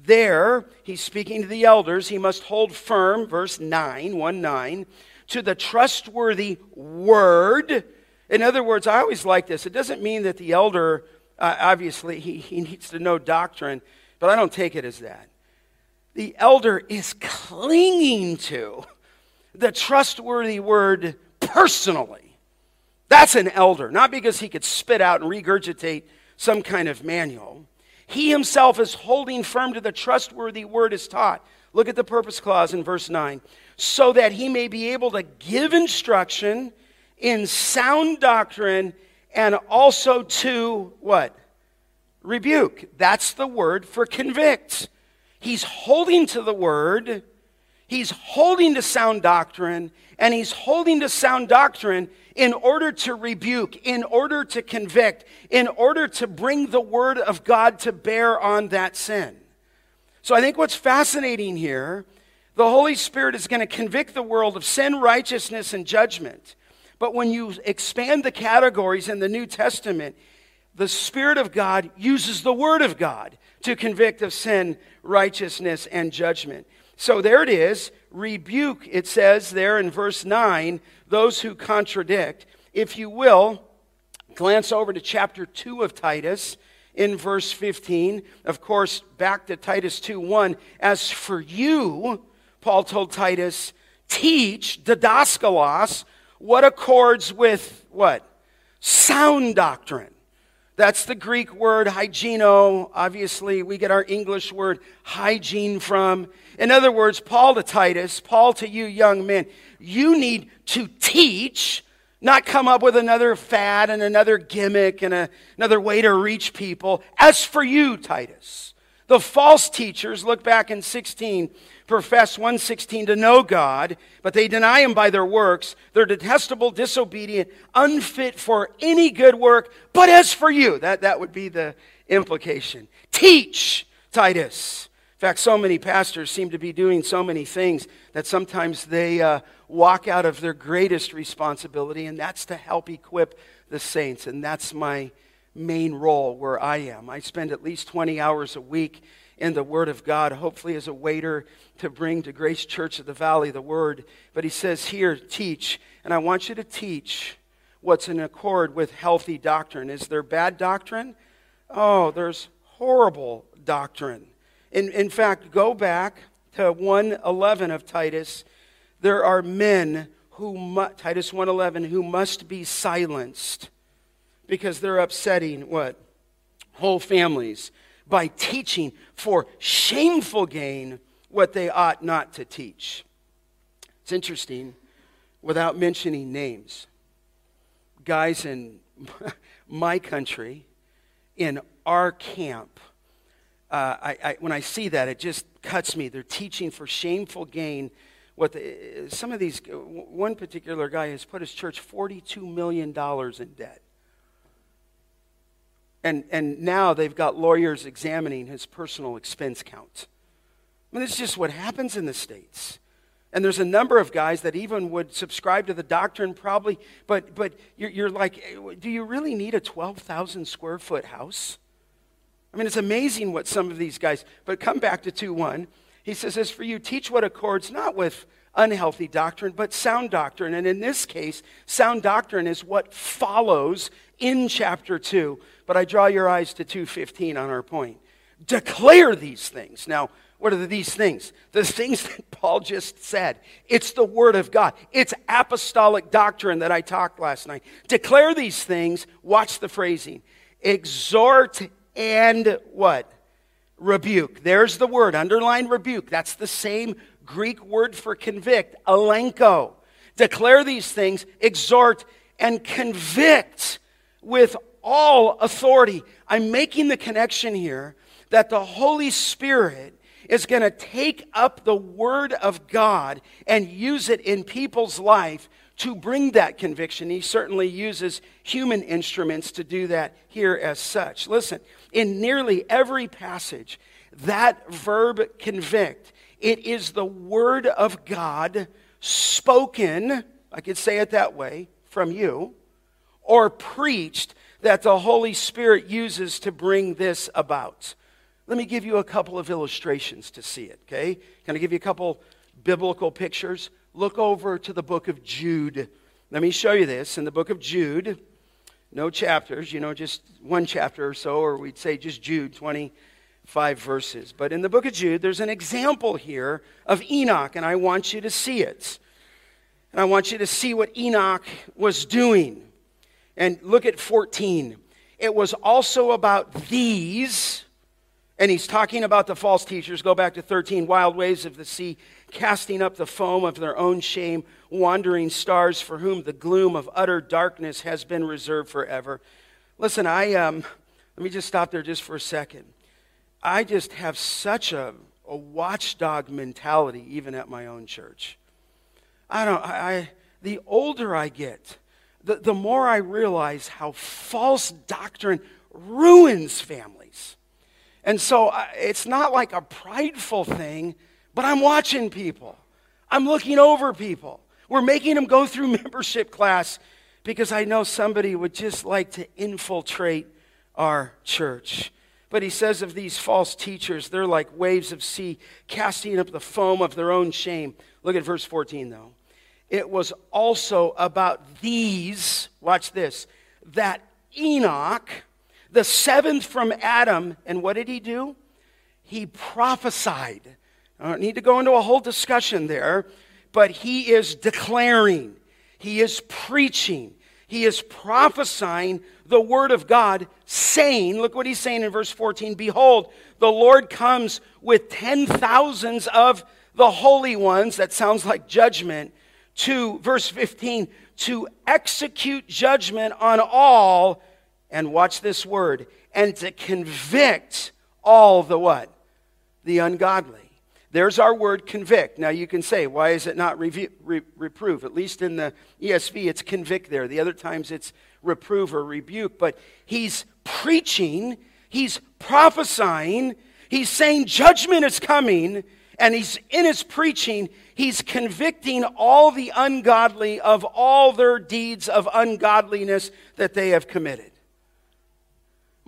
There, he's speaking to the elders. He must hold firm, verse 9, 1 9, to the trustworthy word. In other words, I always like this. It doesn't mean that the elder, uh, obviously, he, he needs to know doctrine, but I don't take it as that. The elder is clinging to the trustworthy word personally. That's an elder, not because he could spit out and regurgitate some kind of manual. He himself is holding firm to the trustworthy word as taught. Look at the purpose clause in verse 9. So that he may be able to give instruction in sound doctrine and also to what? Rebuke. That's the word for convict. He's holding to the word, he's holding to sound doctrine, and he's holding to sound doctrine in order to rebuke, in order to convict, in order to bring the word of God to bear on that sin. So I think what's fascinating here, the Holy Spirit is going to convict the world of sin, righteousness, and judgment. But when you expand the categories in the New Testament, the Spirit of God uses the Word of God to convict of sin, righteousness, and judgment. So there it is. Rebuke, it says there in verse 9, those who contradict. If you will, glance over to chapter 2 of Titus in verse 15. Of course, back to Titus 2 1. As for you, Paul told Titus, teach, didaskalos, what accords with what? Sound doctrine. That's the Greek word hygieno. Obviously, we get our English word hygiene from. In other words, Paul to Titus, Paul to you young men, You need to teach, not come up with another fad and another gimmick and a, another way to reach people. As for you, Titus, the false teachers, look back in 16, profess 116 to know God, but they deny him by their works. They're detestable, disobedient, unfit for any good work. But as for you, that, that would be the implication. Teach, Titus. In fact, so many pastors seem to be doing so many things that sometimes they uh, walk out of their greatest responsibility, and that's to help equip the saints. And that's my main role where I am. I spend at least 20 hours a week in the Word of God, hopefully as a waiter to bring to Grace Church of the Valley the Word. But he says here, teach. And I want you to teach what's in accord with healthy doctrine. Is there bad doctrine? Oh, there's horrible doctrine. In, in fact, go back to 111 of Titus. There are men who, mu- Titus 111, who must be silenced because they're upsetting what? Whole families by teaching for shameful gain what they ought not to teach. It's interesting, without mentioning names, guys in <laughs> my country, in our camp, uh, I, I, when I see that, it just cuts me. They're teaching for shameful gain. What the, uh, some of these, uh, one particular guy has put his church $42 million in debt. And, and now they've got lawyers examining his personal expense count. I mean, it's just what happens in the States. And there's a number of guys that even would subscribe to the doctrine, probably, but, but you're, you're like, eh, do you really need a 12,000 square foot house? I mean, it's amazing what some of these guys, but come back to 2 1. He says, As for you, teach what accords not with unhealthy doctrine, but sound doctrine. And in this case, sound doctrine is what follows in chapter 2. But I draw your eyes to 215 on our point. Declare these things. Now, what are these things? The things <laughs> that Paul just said. It's the Word of God. It's apostolic doctrine that I talked last night. Declare these things. Watch the phrasing. Exhort and what? Rebuke. There's the word. Underline rebuke. That's the same Greek word for convict. Elenko. Declare these things. Exhort and convict with all authority. I'm making the connection here that the Holy Spirit is going to take up the Word of God and use it in people's life to bring that conviction. He certainly uses human instruments to do that here as such. Listen, in nearly every passage, that verb convict, it is the Word of God spoken, I could say it that way, from you, or preached that the Holy Spirit uses to bring this about. Let me give you a couple of illustrations to see it, okay? Can I give you a couple biblical pictures? Look over to the book of Jude. Let me show you this. In the book of Jude, no chapters, you know, just one chapter or so, or we'd say just Jude, 25 verses. But in the book of Jude, there's an example here of Enoch, and I want you to see it. And I want you to see what Enoch was doing. And look at 14. It was also about these, and he's talking about the false teachers. Go back to 13. Wild waves of the sea, casting up the foam of their own shame, wandering stars for whom the gloom of utter darkness has been reserved forever. Listen, I, um, let me just stop there just for a second. I just have such a, a watchdog mentality, even at my own church. I don't, I, I the older I get, the, the more I realize how false doctrine ruins families. And so it's not like a prideful thing, but I'm watching people. I'm looking over people. We're making them go through <laughs> membership class because I know somebody would just like to infiltrate our church. But he says of these false teachers, they're like waves of sea casting up the foam of their own shame. Look at verse 14, though it was also about these, watch this, that Enoch, the seventh from Adam, and what did he do? He prophesied. I don't need to go into a whole discussion there, but he is declaring, he is preaching, he is prophesying the word of God, saying, look what he's saying in verse 14 Behold, the Lord comes with ten thousands of the holy ones, that sounds like judgment, to, verse 15, to execute judgment on all, and watch this word, and to convict all the what? The ungodly. There's our word convict. Now you can say, why is it not re- reprove? At least in the ESV, it's convict there. The other times it's reprove or rebuke. But he's preaching, he's prophesying, he's saying judgment is coming, and he's in his preaching, he's convicting all the ungodly of all their deeds of ungodliness that they have committed.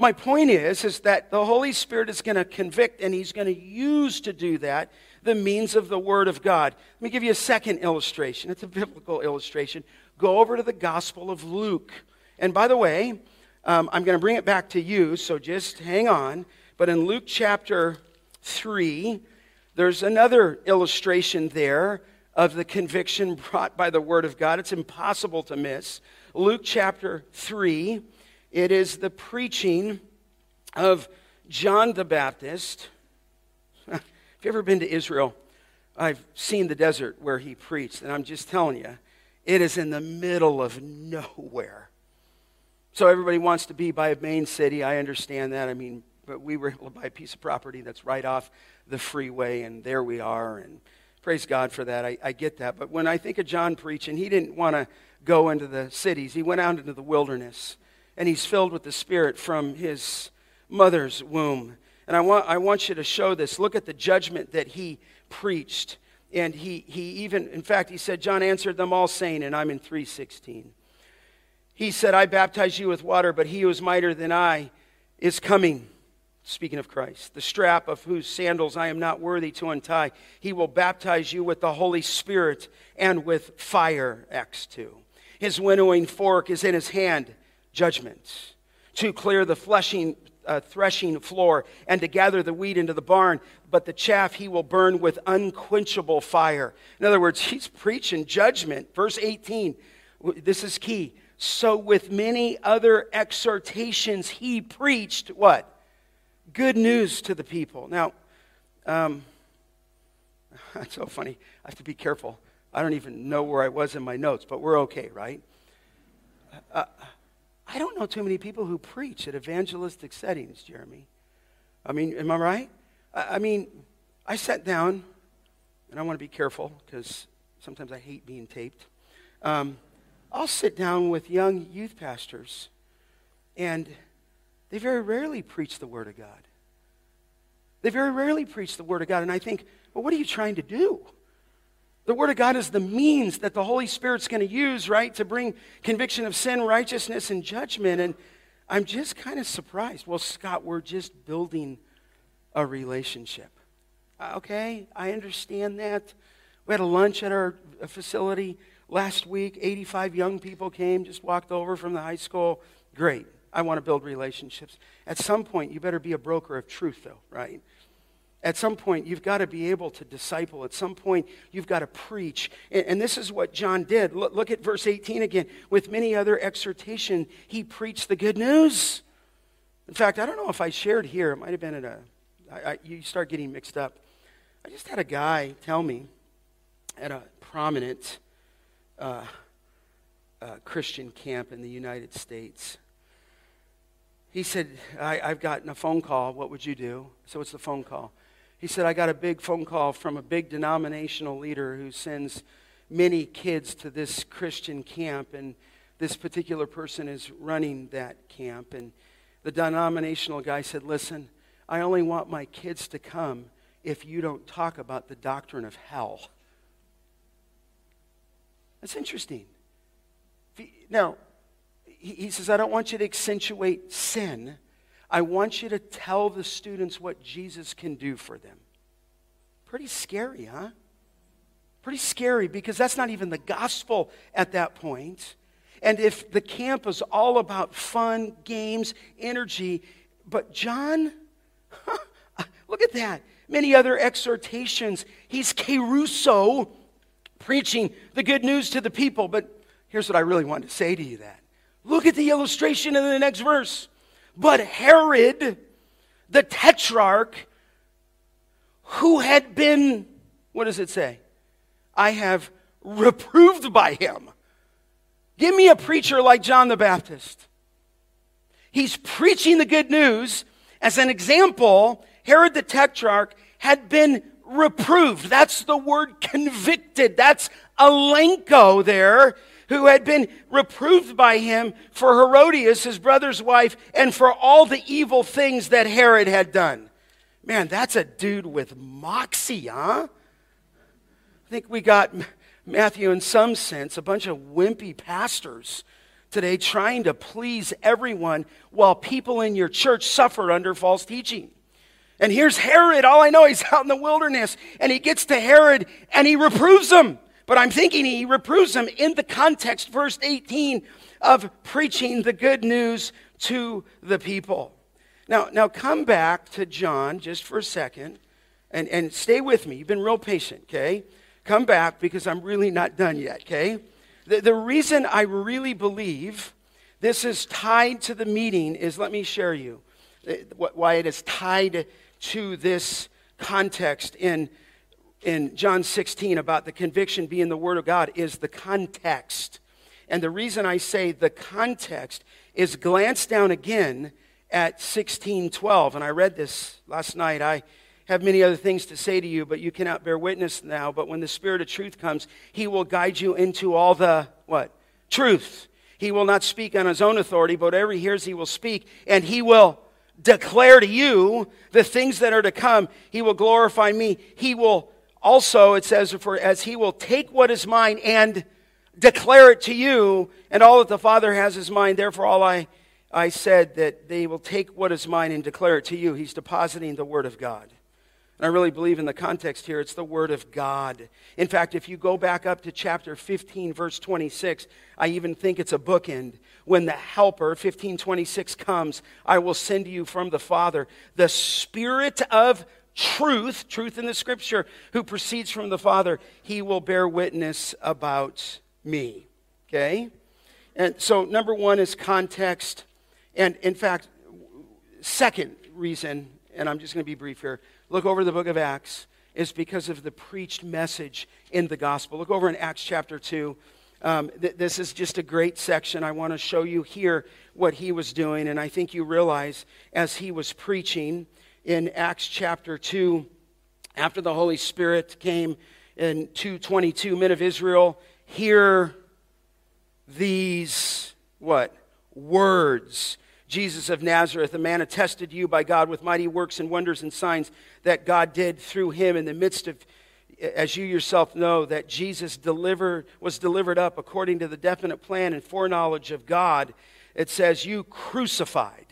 My point is, is that the Holy Spirit is going to convict and he's going to use to do that the means of the Word of God. Let me give you a second illustration. It's a biblical illustration. Go over to the Gospel of Luke. And by the way, um, I'm going to bring it back to you, so just hang on. But in Luke chapter 3, there's another illustration there of the conviction <laughs> brought by the Word of God. It's impossible to miss. Luke chapter 3 it is the preaching of John the Baptist. <laughs> Have you ever been to Israel? I've seen the desert where he preached, and I'm just telling you, it is in the middle of nowhere. So everybody wants to be by a main city. I understand that. I mean, but we were able to buy a piece of property that's right off the freeway, and there we are. And praise God for that. I, I get that. But when I think of John preaching, he didn't want to go into the cities, he went out into the wilderness and he's filled with the Spirit from his mother's womb. And I want, I want you to show this. Look at the judgment that he preached. And he, he even, in fact, he said, John answered them all, saying, and I'm in 316. He said, I baptize you with water, but he who is mightier than I is coming. Speaking of Christ, the strap of whose sandals I am not worthy to untie. He will baptize you with the Holy Spirit and with fire. Acts 2. His winnowing fork is in his hand judgment, to clear the fleshing, uh, threshing floor, and to gather the wheat into the barn, but the chaff he will burn with unquenchable fire. In other words, <laughs> he's preaching judgment. Verse 18, this is key. So, with many other exhortations, he preached what? Good news to the people. Now, um, <laughs> that's so funny. I have to be careful. I don't even know where I was in my notes, but we're okay, right? Uh, I don't know too many people who preach at evangelistic settings, Jeremy. I mean, am I right? I, I mean, I sat down, and I want to be careful because sometimes I hate being taped. Um, I'll sit down with young youth pastors, and they very rarely preach the Word of God. They very rarely preach the Word of God, and I think, well, what are you trying to do? The Word of God is the means that the Holy Spirit's going to use, right, to bring conviction of sin, righteousness, and judgment. And I'm just kind of surprised. Well, Scott, we're just building a relationship. Uh, okay, I understand that. We had a lunch at our facility last week. 85 young people came, just walked over from the high school. Great. I want to build relationships. At some point, you better be a broker of truth, though, right? At some point, you've got to be able to disciple. At some point, you've got to preach. And, and this is what John did. Look, look, at verse 18 again. With many other exhortation, he preached the good news. In fact, I don't know if I shared here. It might have been at a. I, I, you start getting mixed up. I just had a guy tell me at a prominent uh, uh, Christian camp in the United States. He said, I, I've gotten a phone call. What would you do? So, it's the phone call? He said, I got a big phone call from a big denominational leader who sends many kids to this Christian camp, and this particular person is running that camp. And the denominational guy said, Listen, I only want my kids to come if you don't talk about the doctrine of hell. That's interesting. Now, he says, I don't want you to accentuate sin. I want you to tell the students what Jesus can do for them. Pretty scary, huh? Pretty scary because that's not even the gospel at that point. And if the camp is all about fun, games, energy, but John, <laughs> look at that. Many other exhortations. He's kerusso preaching the good news to the people. But here's what I really want to say to you that. Look at the illustration in the next verse. But Herod, the tetrarch, who had been, what does it say? I have reproved by him. Give me a preacher like John the Baptist. He's preaching the good news. As an example, Herod the Tetrarch had been reproved. That's the word convicted. That's Elenko there, who had been reproved by him for Herodias, his brother's wife, and for all the evil things that Herod had done. Man, that's a dude with moxie, huh? I think we got Matthew, in some sense, a bunch of wimpy pastors today trying to please everyone while people in your church suffer under false teaching. And here's Herod. All I know, he's out in the wilderness. And he gets to Herod and he reproves him. But I'm thinking he reproves him in the context, verse 18, of preaching the good news to the people. Now, now come back to John just for a second and, and stay with me. You've been real patient, okay? Come back because I'm really not done yet, okay? The, the reason I really believe this is tied to the meeting is let me share you uh, why it is tied to this context in, in John 16 about the conviction being the Word of God is the context. And the reason I say the context is glance down again at 1612. And I read this last night. I have many other things to say to you, but you cannot bear witness now. But when the Spirit of truth comes, he will guide you into all the what? Truth. He will not speak on his own authority, but whatever he hears, he will speak, and he will declare to you the things that are to come. He will glorify me. He will also, it says, for as he will take what is mine and declare it to you, and all that the Father has is mine. Therefore, all I, I said that they will take what is mine and declare it to you. He's depositing the word of God. And I really believe in the context here, it's the Word of God. In fact, if you go back up to chapter 15, verse 26, I even think it's a bookend. When the Helper, 1526, comes, I will send you from the Father the Spirit of truth, truth in the Scripture, who proceeds from the Father. He will bear witness about me. Okay? And so, number one is context. And in fact, second reason, and I'm just going to be brief here look over the book of Acts is because of the preached message in the gospel. Look over in Acts chapter 2. Um, th- this is just a great section. I want to show you here what he was doing. And I think you realize as he was preaching in Acts chapter 2, after the Holy Spirit came in 222, men of Israel, hear these what? Words. Jesus of Nazareth, a man attested you by God with mighty works and wonders and signs that God did through him in the midst of, as you yourself know, that Jesus delivered, was delivered up according to the definite plan and foreknowledge of God. It says, You crucified.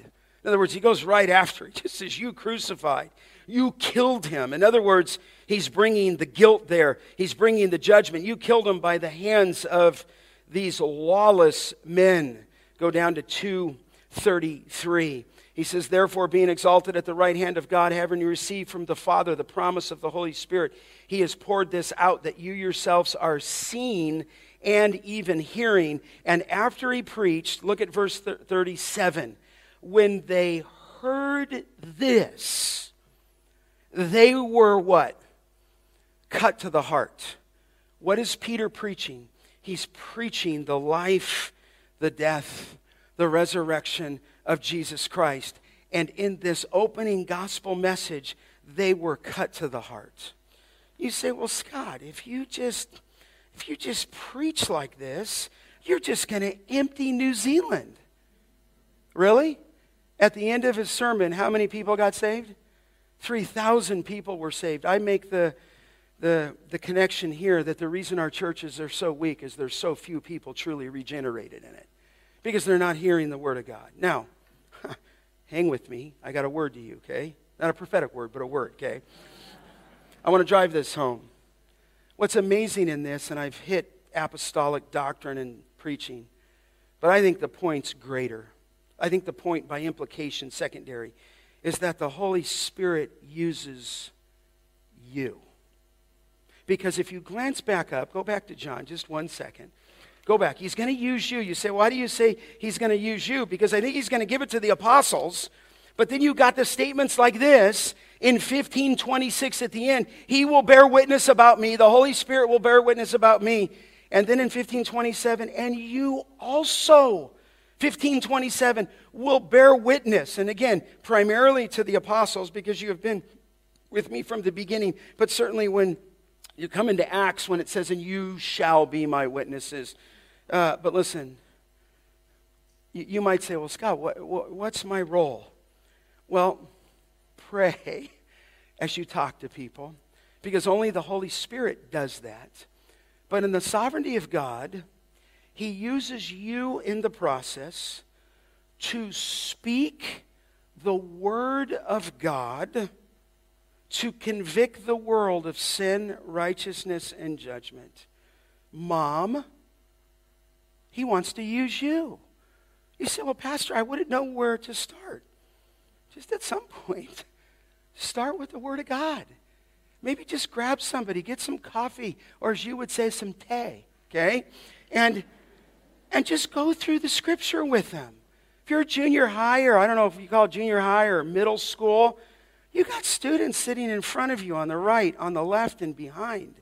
In other words, he goes right after. He just says, You crucified. You killed him. In other words, he's bringing the guilt there, he's bringing the judgment. You killed him by the hands of these lawless men. Go down to 233. He says, Therefore, being exalted at the right hand of God, having received from the Father the promise of the Holy Spirit, he has poured this out that you yourselves are seeing and even hearing. And after he preached, look at verse 37. When they heard this, they were what? Cut to the heart. What is Peter preaching? He's preaching the life, the death, the resurrection of Jesus Christ. And in this opening gospel message, they were cut to the heart. You say, well, Scott, if you just if you just preach like this, you're just going to empty New Zealand. Really? At the end of his sermon, how many people got saved? 3,000 people were saved. I make the, the, the connection here that the reason our churches are so weak is there's so few people truly regenerated in it because they're not hearing the word of God. Now, <laughs> hang with me. I got a word to you, okay? Not a prophetic word, but a word, okay? I want to drive this home. What's amazing in this, and I've hit apostolic doctrine and preaching, but I think the point's greater. I think the point, by implication, secondary, is that the Holy Spirit uses you. Because if you glance back up, go back to John just one second. Go back. He's going to use you. You say, why do you say he's going to use you? Because I think he's going to give it to the apostles, But then you got the statements like this in 1526 at the end He will bear witness about me, the Holy Spirit will bear witness about me. And then in 1527, and you also, 1527, will bear witness. And again, primarily to the apostles because you have been with me from the beginning, but certainly when you come into Acts when it says, and you shall be my witnesses. Uh, but listen, you, you, might say, well, Scott, what, what, what's my role? Well, pray <laughs> as you talk to people because only the Holy Spirit does that. But in the sovereignty of God, He uses you in the process to speak the Word of God to convict the world of sin, righteousness, and judgment. Mom, He wants to use you. You say, Well, Pastor, I wouldn't know where to start. Just at some <laughs> point, start with the Word of God. Maybe just grab somebody, get some coffee, or as you would say, some tea, okay? And, and just go through the scripture with them. If you're junior high, or I don't know if you call junior high or middle school, you got students sitting in front of you on the right, on the left, and behind.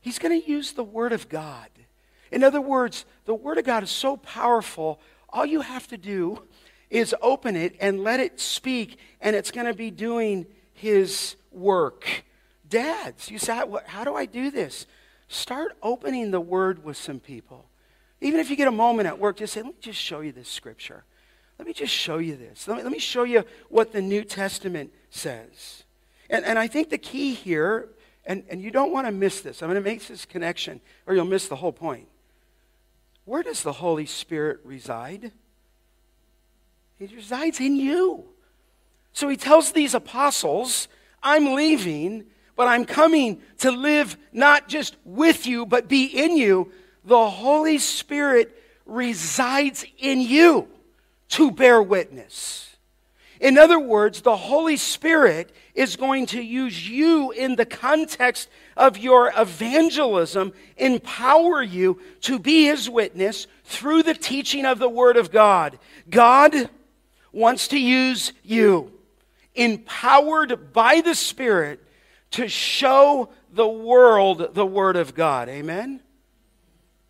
He's going to use the Word of God. In other words, the Word of God is so powerful, all you have to do is open it and let it speak, and it's going to be doing His work. Dads, you say, how do I do this? Start opening the Word with some people. Even if you get a moment at work, just say, let me just show you this scripture. Let me just show you this. Let me, let me show you what the New Testament says. And, and I think the key here, and, and you don't want to miss this, I'm going to make this connection, or you'll miss the whole point. Where does the Holy Spirit reside? He resides in you. So he tells these apostles, I'm leaving, but I'm coming to live not just with you, but be in you. The Holy Spirit resides in you to bear witness. In other words, the Holy Spirit is going to use you in the context of your evangelism, empower you to be his witness through the teaching of the Word of God. God wants to use you, empowered by the Spirit, to show the world the Word of God. Amen?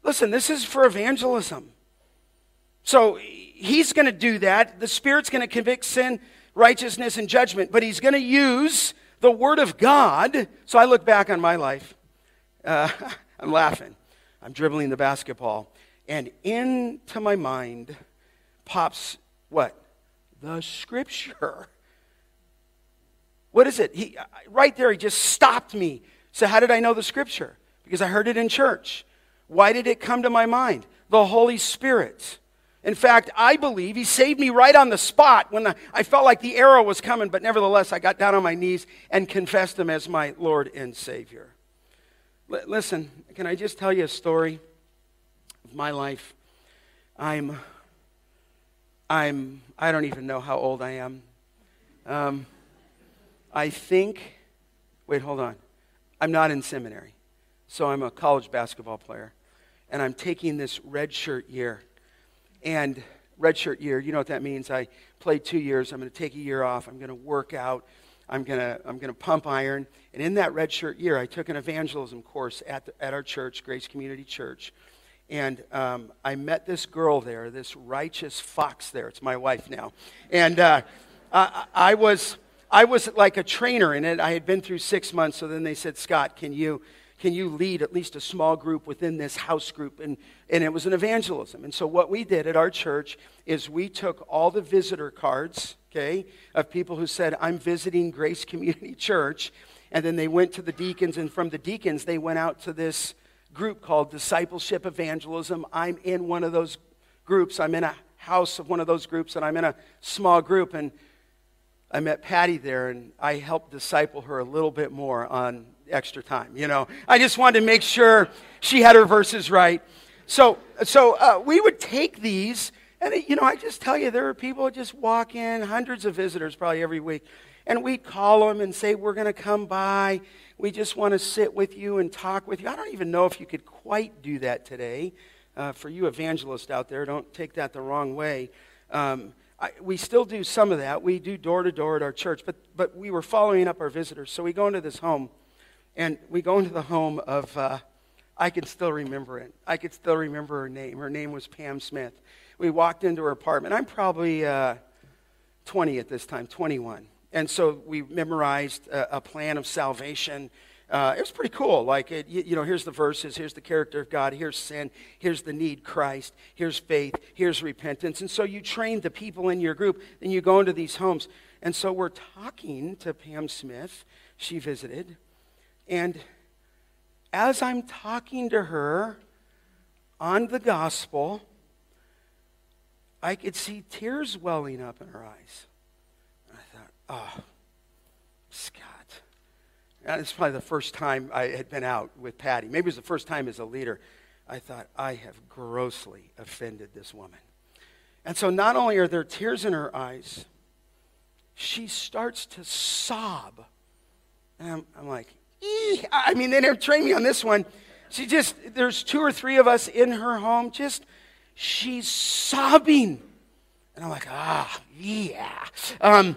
Listen, this is for evangelism. So he's going to do that. The Spirit's going to convict sin, righteousness, and judgment, but he's going to use the Word of God. So I look back on my life. Uh, <laughs> I'm laughing. I'm dribbling the basketball. And into my mind pops what? The Scripture. What is it? He, right there, he just stopped me. So, how did I know the Scripture? Because I heard it in church. Why did it come to my mind? The Holy Spirit. In fact, I believe he saved me right on the spot when I felt like the arrow was coming, but nevertheless, I got down on my knees and confessed him as my Lord and Savior. L- listen, can I just tell you a story of my life? I'm, I'm, I don't even know how old I am. Um, I think, wait, hold on. I'm not in seminary, so I'm a college basketball player, and I'm taking this red shirt year and redshirt year, you know what that means. I played two years. I'm going to take a year off. I'm going to work out. I'm going to, I'm going to pump iron. And in that redshirt year, I took an evangelism course at, the, at our church, Grace Community Church. And um, I met this girl there, this righteous fox there. It's my wife now. And uh, I, I, was, I was like a trainer in it. I had been through six months. So then they said, Scott, can you can you lead at least a small group within this house group? And, and it was an evangelism. And so what we did at our church is we took all the visitor cards, okay, of people who said, I'm visiting Grace Community <laughs> Church. And then they went to the deacons, and from the deacons, they went out to this group called Discipleship Evangelism. I'm in one of those groups. I'm in a house of one of those groups, and I'm in a small group. And I met Patty there, and I helped disciple her a little bit more on extra time, you know. I just wanted to make sure she had her verses right. So, so uh, we would take these, and, you know, I just tell you, there are people just walk in, hundreds of visitors probably every week, and we'd call them and say, We're going to come by. We just want to sit with you and talk with you. I don't even know if you could quite do that today. Uh, for you evangelists out there, don't take that the wrong way. Um, I, we still do some of that. We do door to door at our church, but, but we were following up our visitors. So we go into this home, and we go into the home of, uh, I can still remember it. I could still remember her name. Her name was Pam Smith. We walked into her apartment. I'm probably uh, 20 at this time, 21. And so we memorized a, a plan of salvation uh, it was pretty cool. Like, it, you, you, know, here's the verses, here's the character of God, here's sin, here's the need, Christ, here's faith, here's repentance. And so you train the people in your group, and you go into these homes. And so we're talking to Pam Smith. She visited. And as I'm talking to her on the gospel, I could see tears welling up in her eyes. And I thought, oh, Scott it's probably the first time I had been out with Patty. Maybe it was the first time as a leader. I thought, I have grossly offended this woman. And so not only are there tears in her eyes, she starts to sob. And I'm, I'm like, I mean, they never trained me on this one. She just, there's two or three of us in her home, just, she's sobbing. And I'm like, ah, yeah. Um,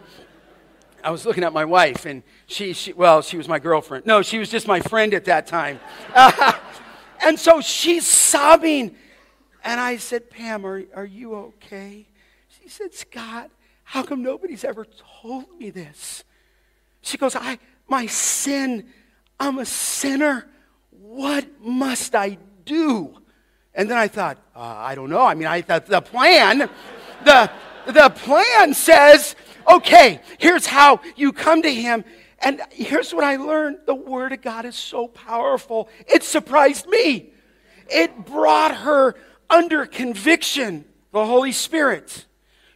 I was looking at my wife, and she, she, well, she was my girlfriend. No, she was just my friend at that time. Uh, <laughs> and so she's sobbing. And I said, Pam, are, are you okay? She said, Scott, how come nobody's ever told me this? She goes, I, my sin, I'm a sinner. What must I do? And then I thought, uh, I don't know. I mean, I thought the plan, the, the plan says okay, here's how you come to Him. And here's what I learned the Word of God is so powerful. It surprised me. It brought her under conviction, the Holy Spirit,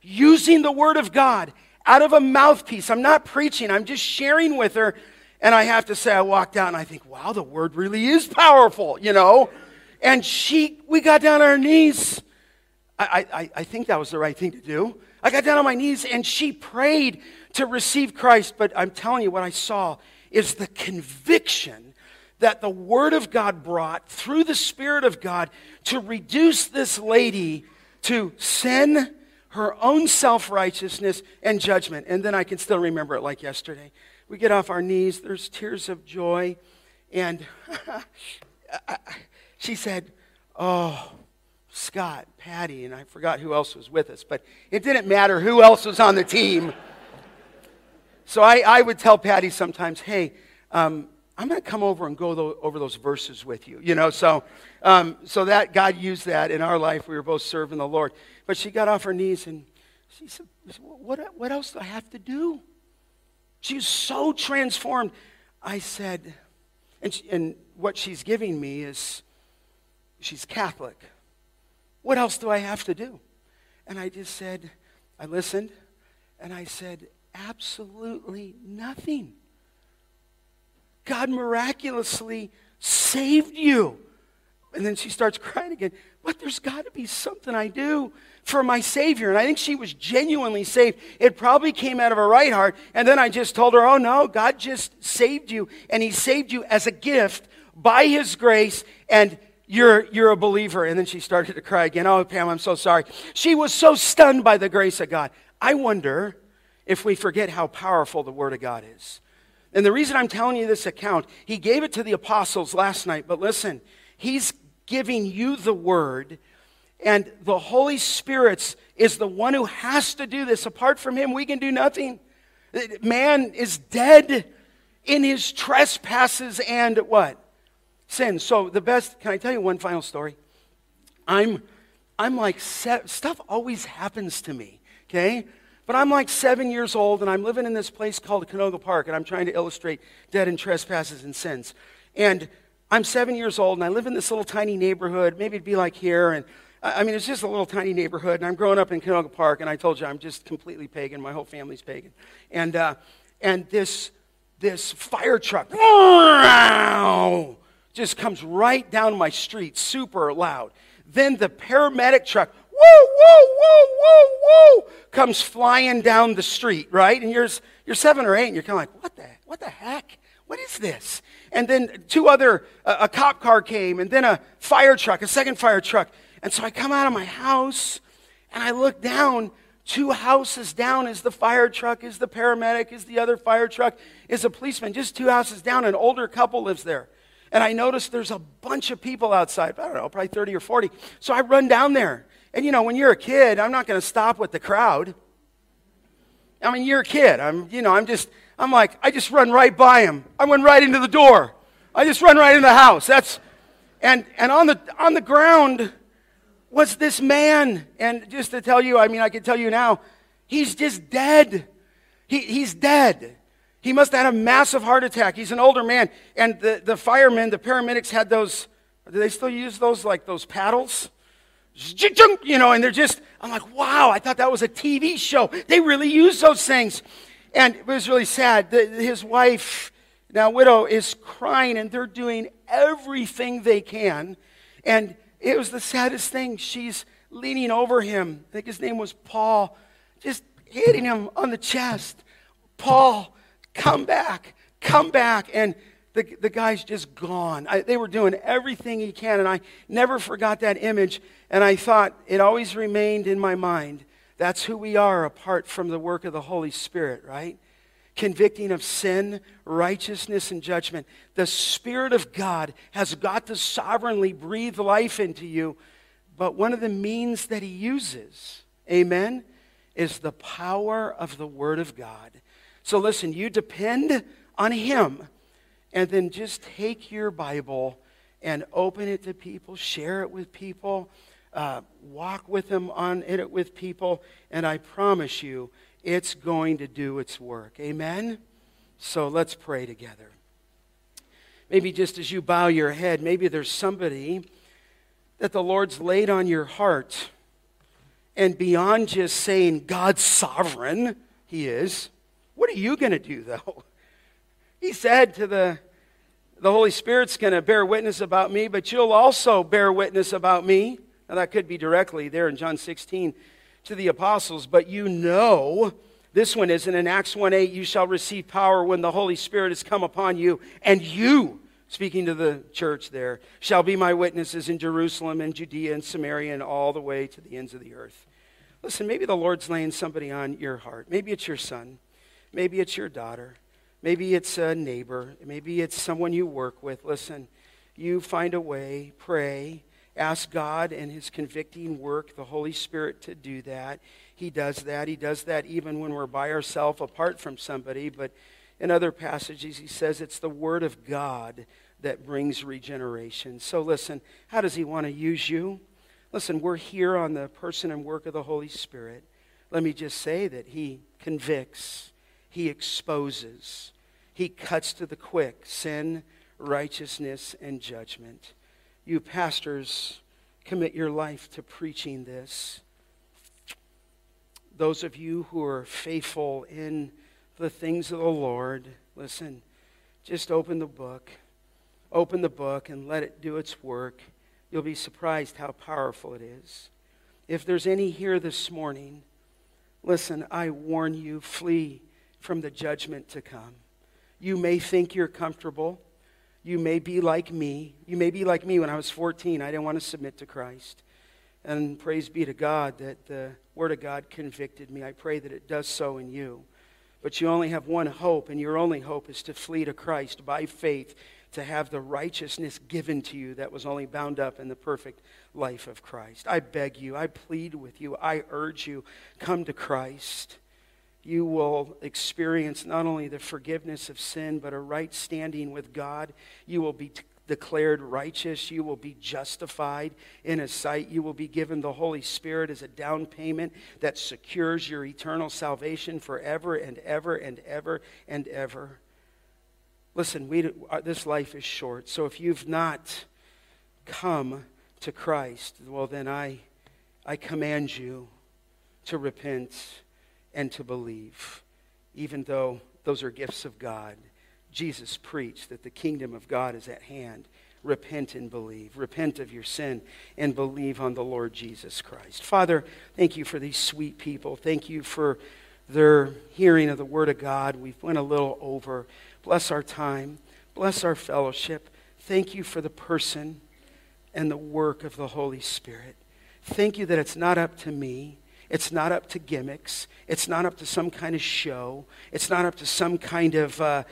using the Word of God out of a mouthpiece. I'm not preaching, I'm just sharing with her. And I have to say, I walked out and I think, wow, the Word really is powerful, you know? And she, we got down on our knees. I, I, I think that was the right thing to do. I got down on my knees and she prayed to receive Christ. But I'm telling you, what I saw is the conviction that the Word of God brought through the Spirit of God to reduce this lady to sin, her own self righteousness, and judgment. And then I can still remember it like yesterday. We get off our knees, there's tears of joy. And <laughs> she said, Oh, Scott, Patty, and I forgot who else was with us, but it didn't matter who else was on the team. So I, I would tell Patty sometimes, hey, um, I'm going to come over and go over those verses with you. You know, so, um, so that God used that in our life. We were both serving the Lord. But she got off her knees and she said, what, what else do I have to do? She was so transformed. I said, and, she, and what she's giving me is she's Catholic. What else do I have to do? And I just said, I listened, and I said, absolutely nothing. God miraculously saved you. And then she starts <laughs> crying again. But there's got to be something I do for my Savior. And I think she was genuinely saved. It probably came out of her right heart. And then I just told her, oh no, God just saved you. And He saved you as a gift by His grace. And you're, you're a believer. And then she started to cry again. Oh, Pam, I'm so sorry. She was so stunned by the grace of God. I wonder if we forget how powerful the Word of God is. And the reason I'm telling you this account, he gave it to the apostles last night, but listen, he's giving you the Word, and the Holy Spirit is the one who has to do this. Apart from him, we can do nothing. Man is dead in his trespasses and what? sin. So the best, can I tell you one final story? I'm, I'm like, stuff always happens to me, okay? But I'm like seven years old and I'm living in this place called Canoga Park and I'm trying to illustrate dead in trespasses and sins. And I'm seven years old and I live in this little tiny neighborhood. Maybe it'd be like here. And I mean, it's just a little tiny neighborhood. And I'm growing up in Canoga Park and I told you I'm just completely pagan. My whole family's pagan. And, uh, and this, this fire truck, just comes right down my street, super loud. Then the paramedic truck, whoa, whoa, whoa, whoa, whoa, comes flying down the street, right? And you're, you're seven or eight, and you're kind of like, what the, what the heck? What is this? And then two other, uh, a cop car came, and then a fire truck, a second fire truck. And so I come out of my house, and I look down Two houses down is the fire truck, is the paramedic, is the other fire truck, is a policeman. Just two houses down, an older couple lives there. And I notice there's a bunch of people outside. I don't know, probably 30 or 40. So I run down there. And you know, when you're a kid, I'm not going to stop with the crowd. I mean, you're a kid. I'm, you know, I'm just, I'm like, I just run right by him. I went right into the door. I just run right into the house. That's, and, and on the, on the ground, was this man. And just to tell you, I mean, I can tell you now, he's just dead. He, he's dead. He must have had a massive heart attack. He's an older man. And the, the firemen, the paramedics had those, do they still use those, like those paddles? You know, and they're just, I'm like, wow, I thought that was a TV show. They really use those things. And it was really sad. The, his wife, now widow, is crying, and they're doing everything they can. And it was the saddest thing. She's leaning over him. I think his name was Paul, just hitting him on the chest. Paul, come back, come back. And the, the guy's just gone. I, they were doing everything he can, and I never forgot that image. And I thought it always remained in my mind. That's who we are apart from the work of the Holy Spirit, right? Convicting of sin, righteousness, and judgment. The Spirit of God has got to sovereignly breathe life into you, but one of the means that He uses, amen, is the power of the Word of God. So listen, you depend on Him, and then just take your Bible and open it to people, share it with people, uh, walk with them on it with people, and I promise you, it's going to do its work. Amen? So let's pray together. Maybe just as you bow your head, maybe there's somebody that the Lord's laid on your heart. And beyond just saying God's sovereign, He is, what are you going to do though? <laughs> He said to the, the Holy Spirit's going to bear witness about me, but you'll also bear witness about me. Now, that could be directly there in John 16 to the apostles, but you know, this one isn't in Acts 1 8, you shall receive power when the Holy Spirit has come upon you, and you, speaking to the church there, shall be my witnesses in Jerusalem and Judea and Samaria and all the way to the ends of the earth. Listen, maybe the Lord's laying somebody on your heart. Maybe it's your son. Maybe it's your daughter. Maybe it's a neighbor. Maybe it's someone you work with. Listen, you find a way, pray, Ask God and His convicting work, the Holy Spirit, to do that. He does that. He does that even when we're by ourselves, apart from somebody. But in other passages, He says it's the Word of God that brings regeneration. So listen, how does He want to use you? Listen, we're here on the person and work of the Holy Spirit. Let me just say that He convicts, He exposes, He cuts to the quick sin, righteousness, and judgment you pastors commit your life to preaching this. Those of you who are faithful in the things of the Lord, listen, just open the book. Open the book and let it do its work. You'll be surprised how powerful it is. If there's any here this morning, listen, I warn you, flee from the judgment to come. You may think you're comfortable. You may be like me. You may be like me when I was 14. I didn't want to submit to Christ. And praise be to God that the Word of God convicted me. I pray that it does so in you. But you only have one hope, and your only hope is to flee to Christ by faith, to have the righteousness given to you that was only bound up in the perfect life of Christ. I beg you, I plead with you, I urge you, come to Christ you will experience not only the forgiveness of sin, but a right standing with God. You will be t- declared righteous. You will be justified in His sight. You will be given the Holy Spirit as a down payment that secures your eternal salvation forever and ever and ever and ever. Listen, we, uh, this life is short. So if you've not come to Christ, well, then I, I command you to repent and to believe, even though those are gifts of God. Jesus preached that the kingdom of God is at hand. Repent and believe. Repent of your sin and believe on the Lord Jesus Christ. Father, thank you for these sweet people. Thank you for their hearing of the Word of God. We've went a little over. Bless our time. Bless our fellowship. Thank you for the person and the work of the Holy Spirit. Thank you that it's not up to me. It's not up to gimmicks. It's not up to some kind of show. It's not up to some kind of uh,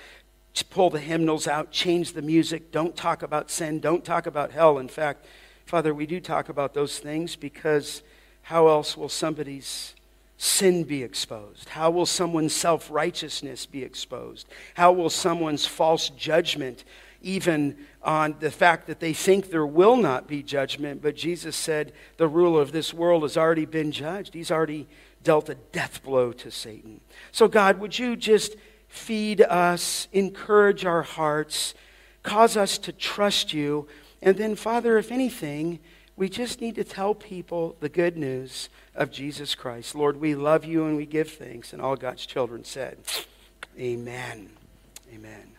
pull the hymnals out, change the music, don't talk about sin, don't talk about hell. In fact, Father, we do talk about those things because how else will somebody's sin be exposed? How will someone's self righteousness be exposed? How will someone's false judgment, even on the fact that they think there will not be judgment? But Jesus said the ruler of this world has already been judged, he's already dealt a death blow to Satan. So, God, would you just feed us, encourage our hearts, cause us to trust you? And then, Father, if anything, we just need to tell people the good news of Jesus Christ. Lord, we love you and we give thanks. And all God's children said, Amen. Amen.